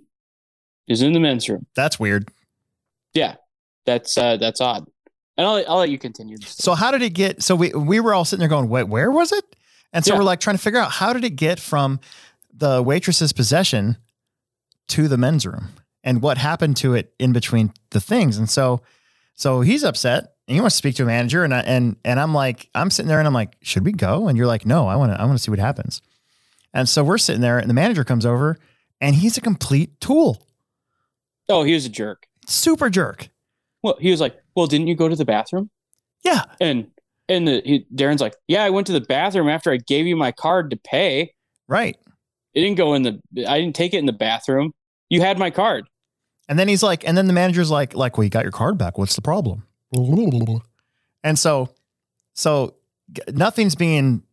Was in the men's room. That's weird. Yeah. That's uh that's odd. And I'll I'll let you continue. So how did it get? So we we were all sitting there going, "Wait, where was it?" And so Yeah. we're like trying to figure out how did it get from the waitress's possession to the men's room, and what happened to it in between the things. And so, so he's upset, and he wants to speak to a manager, and I, and and I'm like, I'm sitting there, and I'm like, "Should we go?" And you're like, "No, I want to I want to see what happens." And so we're sitting there, and the manager comes over, and he's a complete tool, Oh, he was a jerk. super jerk. Well, he was like, Well, didn't you go to the bathroom? Yeah, And and the, he, Darren's like, Yeah, I went to the bathroom after I gave you my card to pay. right. It didn't go in the I didn't take it in the bathroom. You had my card. And then he's like, and then the manager's like, like, well, you got your card back. What's the problem? And so, so nothing's being,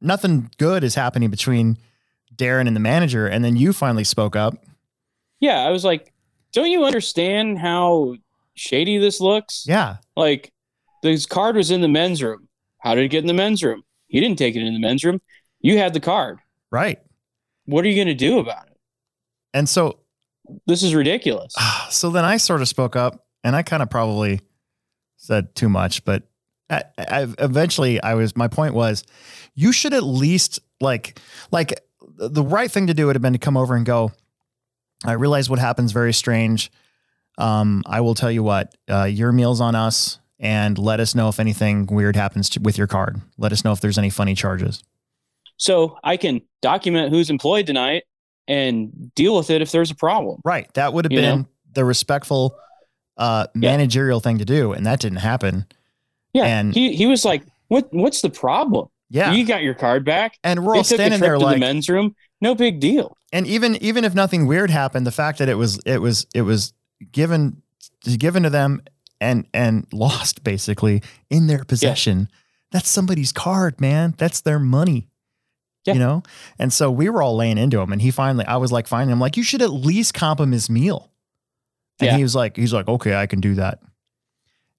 nothing good is happening between Darren and the manager. And then you finally spoke up. Yeah, I was like, Don't you understand how shady this looks? Yeah. Like, this card was in the men's room. How did it get in the men's room? He didn't take it in the men's room. You had the card. Right. What are you going to do about it? And so, This is ridiculous. so then I sort of spoke up and I kind of probably said too much, but I, I eventually I was, my point was you should at least like, like the right thing to do would have been to come over and go, I realize what happens very strange. Um, I will tell you what, uh, your meal's on us and let us know if anything weird happens to, with your card. Let us know if there's any funny charges. So I can document who's employed tonight and deal with it if there's a problem. Right. That would have You been know? the respectful, uh, Yeah. managerial thing to do. And that didn't happen. Yeah. And- he, he was like, what, What's the problem? Yeah. You got your card back. and we're all standing trip there to like, the men's room. No big deal. and even even if nothing weird happened, the fact that it was it was it was given given to them and and lost basically in their possession. That's somebody's card, man. That's their money. Yeah. You know? And so we were all laying into him and he finally I was like finally I'm like you should at least comp him his meal. And Yeah. he was like he's like okay, I can do that.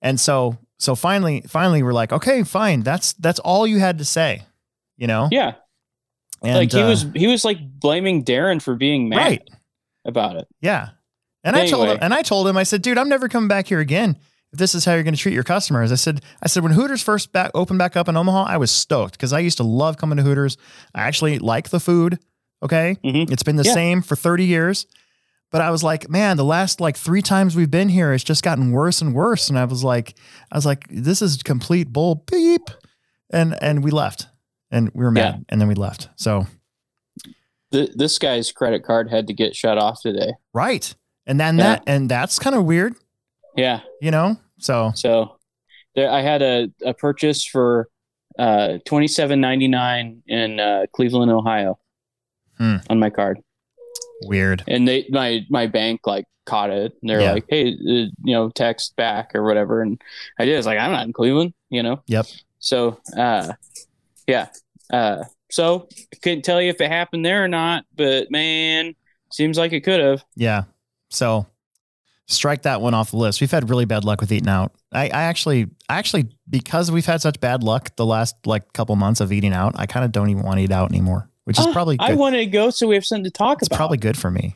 And so so finally finally we're like okay, fine. That's that's all you had to say. You know? Yeah. And like he uh, was he was like blaming Darren for being mad right. about it. Yeah. And I told him, and I told him, I said, dude, I'm never coming back here again. If this is how you're going to treat your customers, I said, I said, when Hooters first back opened back up in Omaha, I was stoked because I used to love coming to Hooters. I actually like the food. Okay. Mhm. It's been the Yeah. same for 30 years. But I was like, man, the last like three times we've been here, it's just gotten worse and worse. And I was like, I was like, this is complete bull beep. And and we left. And we were mad. Yeah. And then we left. So Th- this guy's credit card had to get shut off today. right. And then Yeah. that and that's kind of weird, Yeah. you know? So So there, I had a, a purchase for uh, twenty seven ninety nine in uh, Cleveland, Ohio, Hmm. on my card. Weird. and they my my bank like caught it. And they're Yeah. like, "Hey, uh, you know, text back or whatever." And I did. I was like, "I'm not in Cleveland," you know. Yep. So, uh, yeah. Uh, so I couldn't tell you if it happened there or not, but man, seems like it could have. Yeah. So strike that one off the list. We've had really bad luck with eating out. I, I actually, I actually, because we've had such bad luck the last like couple months of eating out, I kind of don't even want to eat out anymore, which is Ah, probably I good. wanted to go, so we have something to talk about. it's about. probably good for me.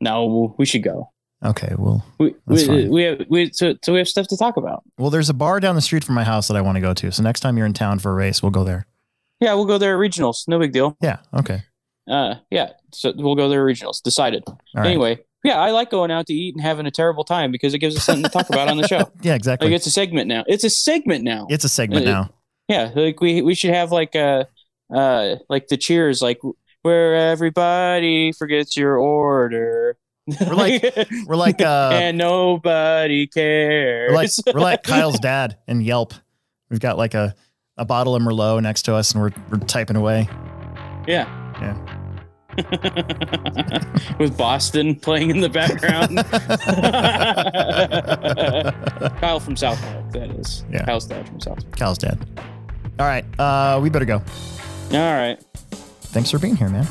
no, we should go. Okay. Well, We we, we have we so, so we have stuff to talk about. well, there's a bar down the street from my house that I want to go to. So next time you're in town for a race, we'll go there. Yeah, we'll go there at regionals. No big deal. Yeah. Okay. Uh, yeah, so we'll go there at regionals. Decided. Right. Anyway, yeah, I like going out to eat and having a terrible time because it gives us something to talk about on the show. Yeah, exactly. Like it's a segment now. It's a segment now. it's a segment uh, now. yeah, like we we should have like uh uh like the cheers like where everybody forgets your order. We're like- We're like, uh, and nobody cares. we're like, we're like Kyle's dad and Yelp. We've got like a, a bottle of Merlot next to us and we're, we're typing away. yeah. Yeah. With Boston playing in the background. Kyle from South Park, that is. Yeah. Kyle's dad from South Park. Kyle's dad. All right. Uh, we better go. All right. Thanks for being here, man.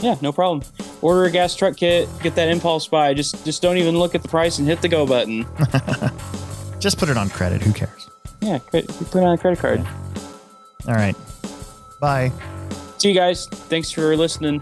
Yeah, no problem. Order a gas truck kit, get that impulse buy. Just just don't even look at the price and hit the go button. just put it on credit. Who cares? Yeah, put it on a credit card. Yeah. All right. Bye. See you guys. Thanks for listening.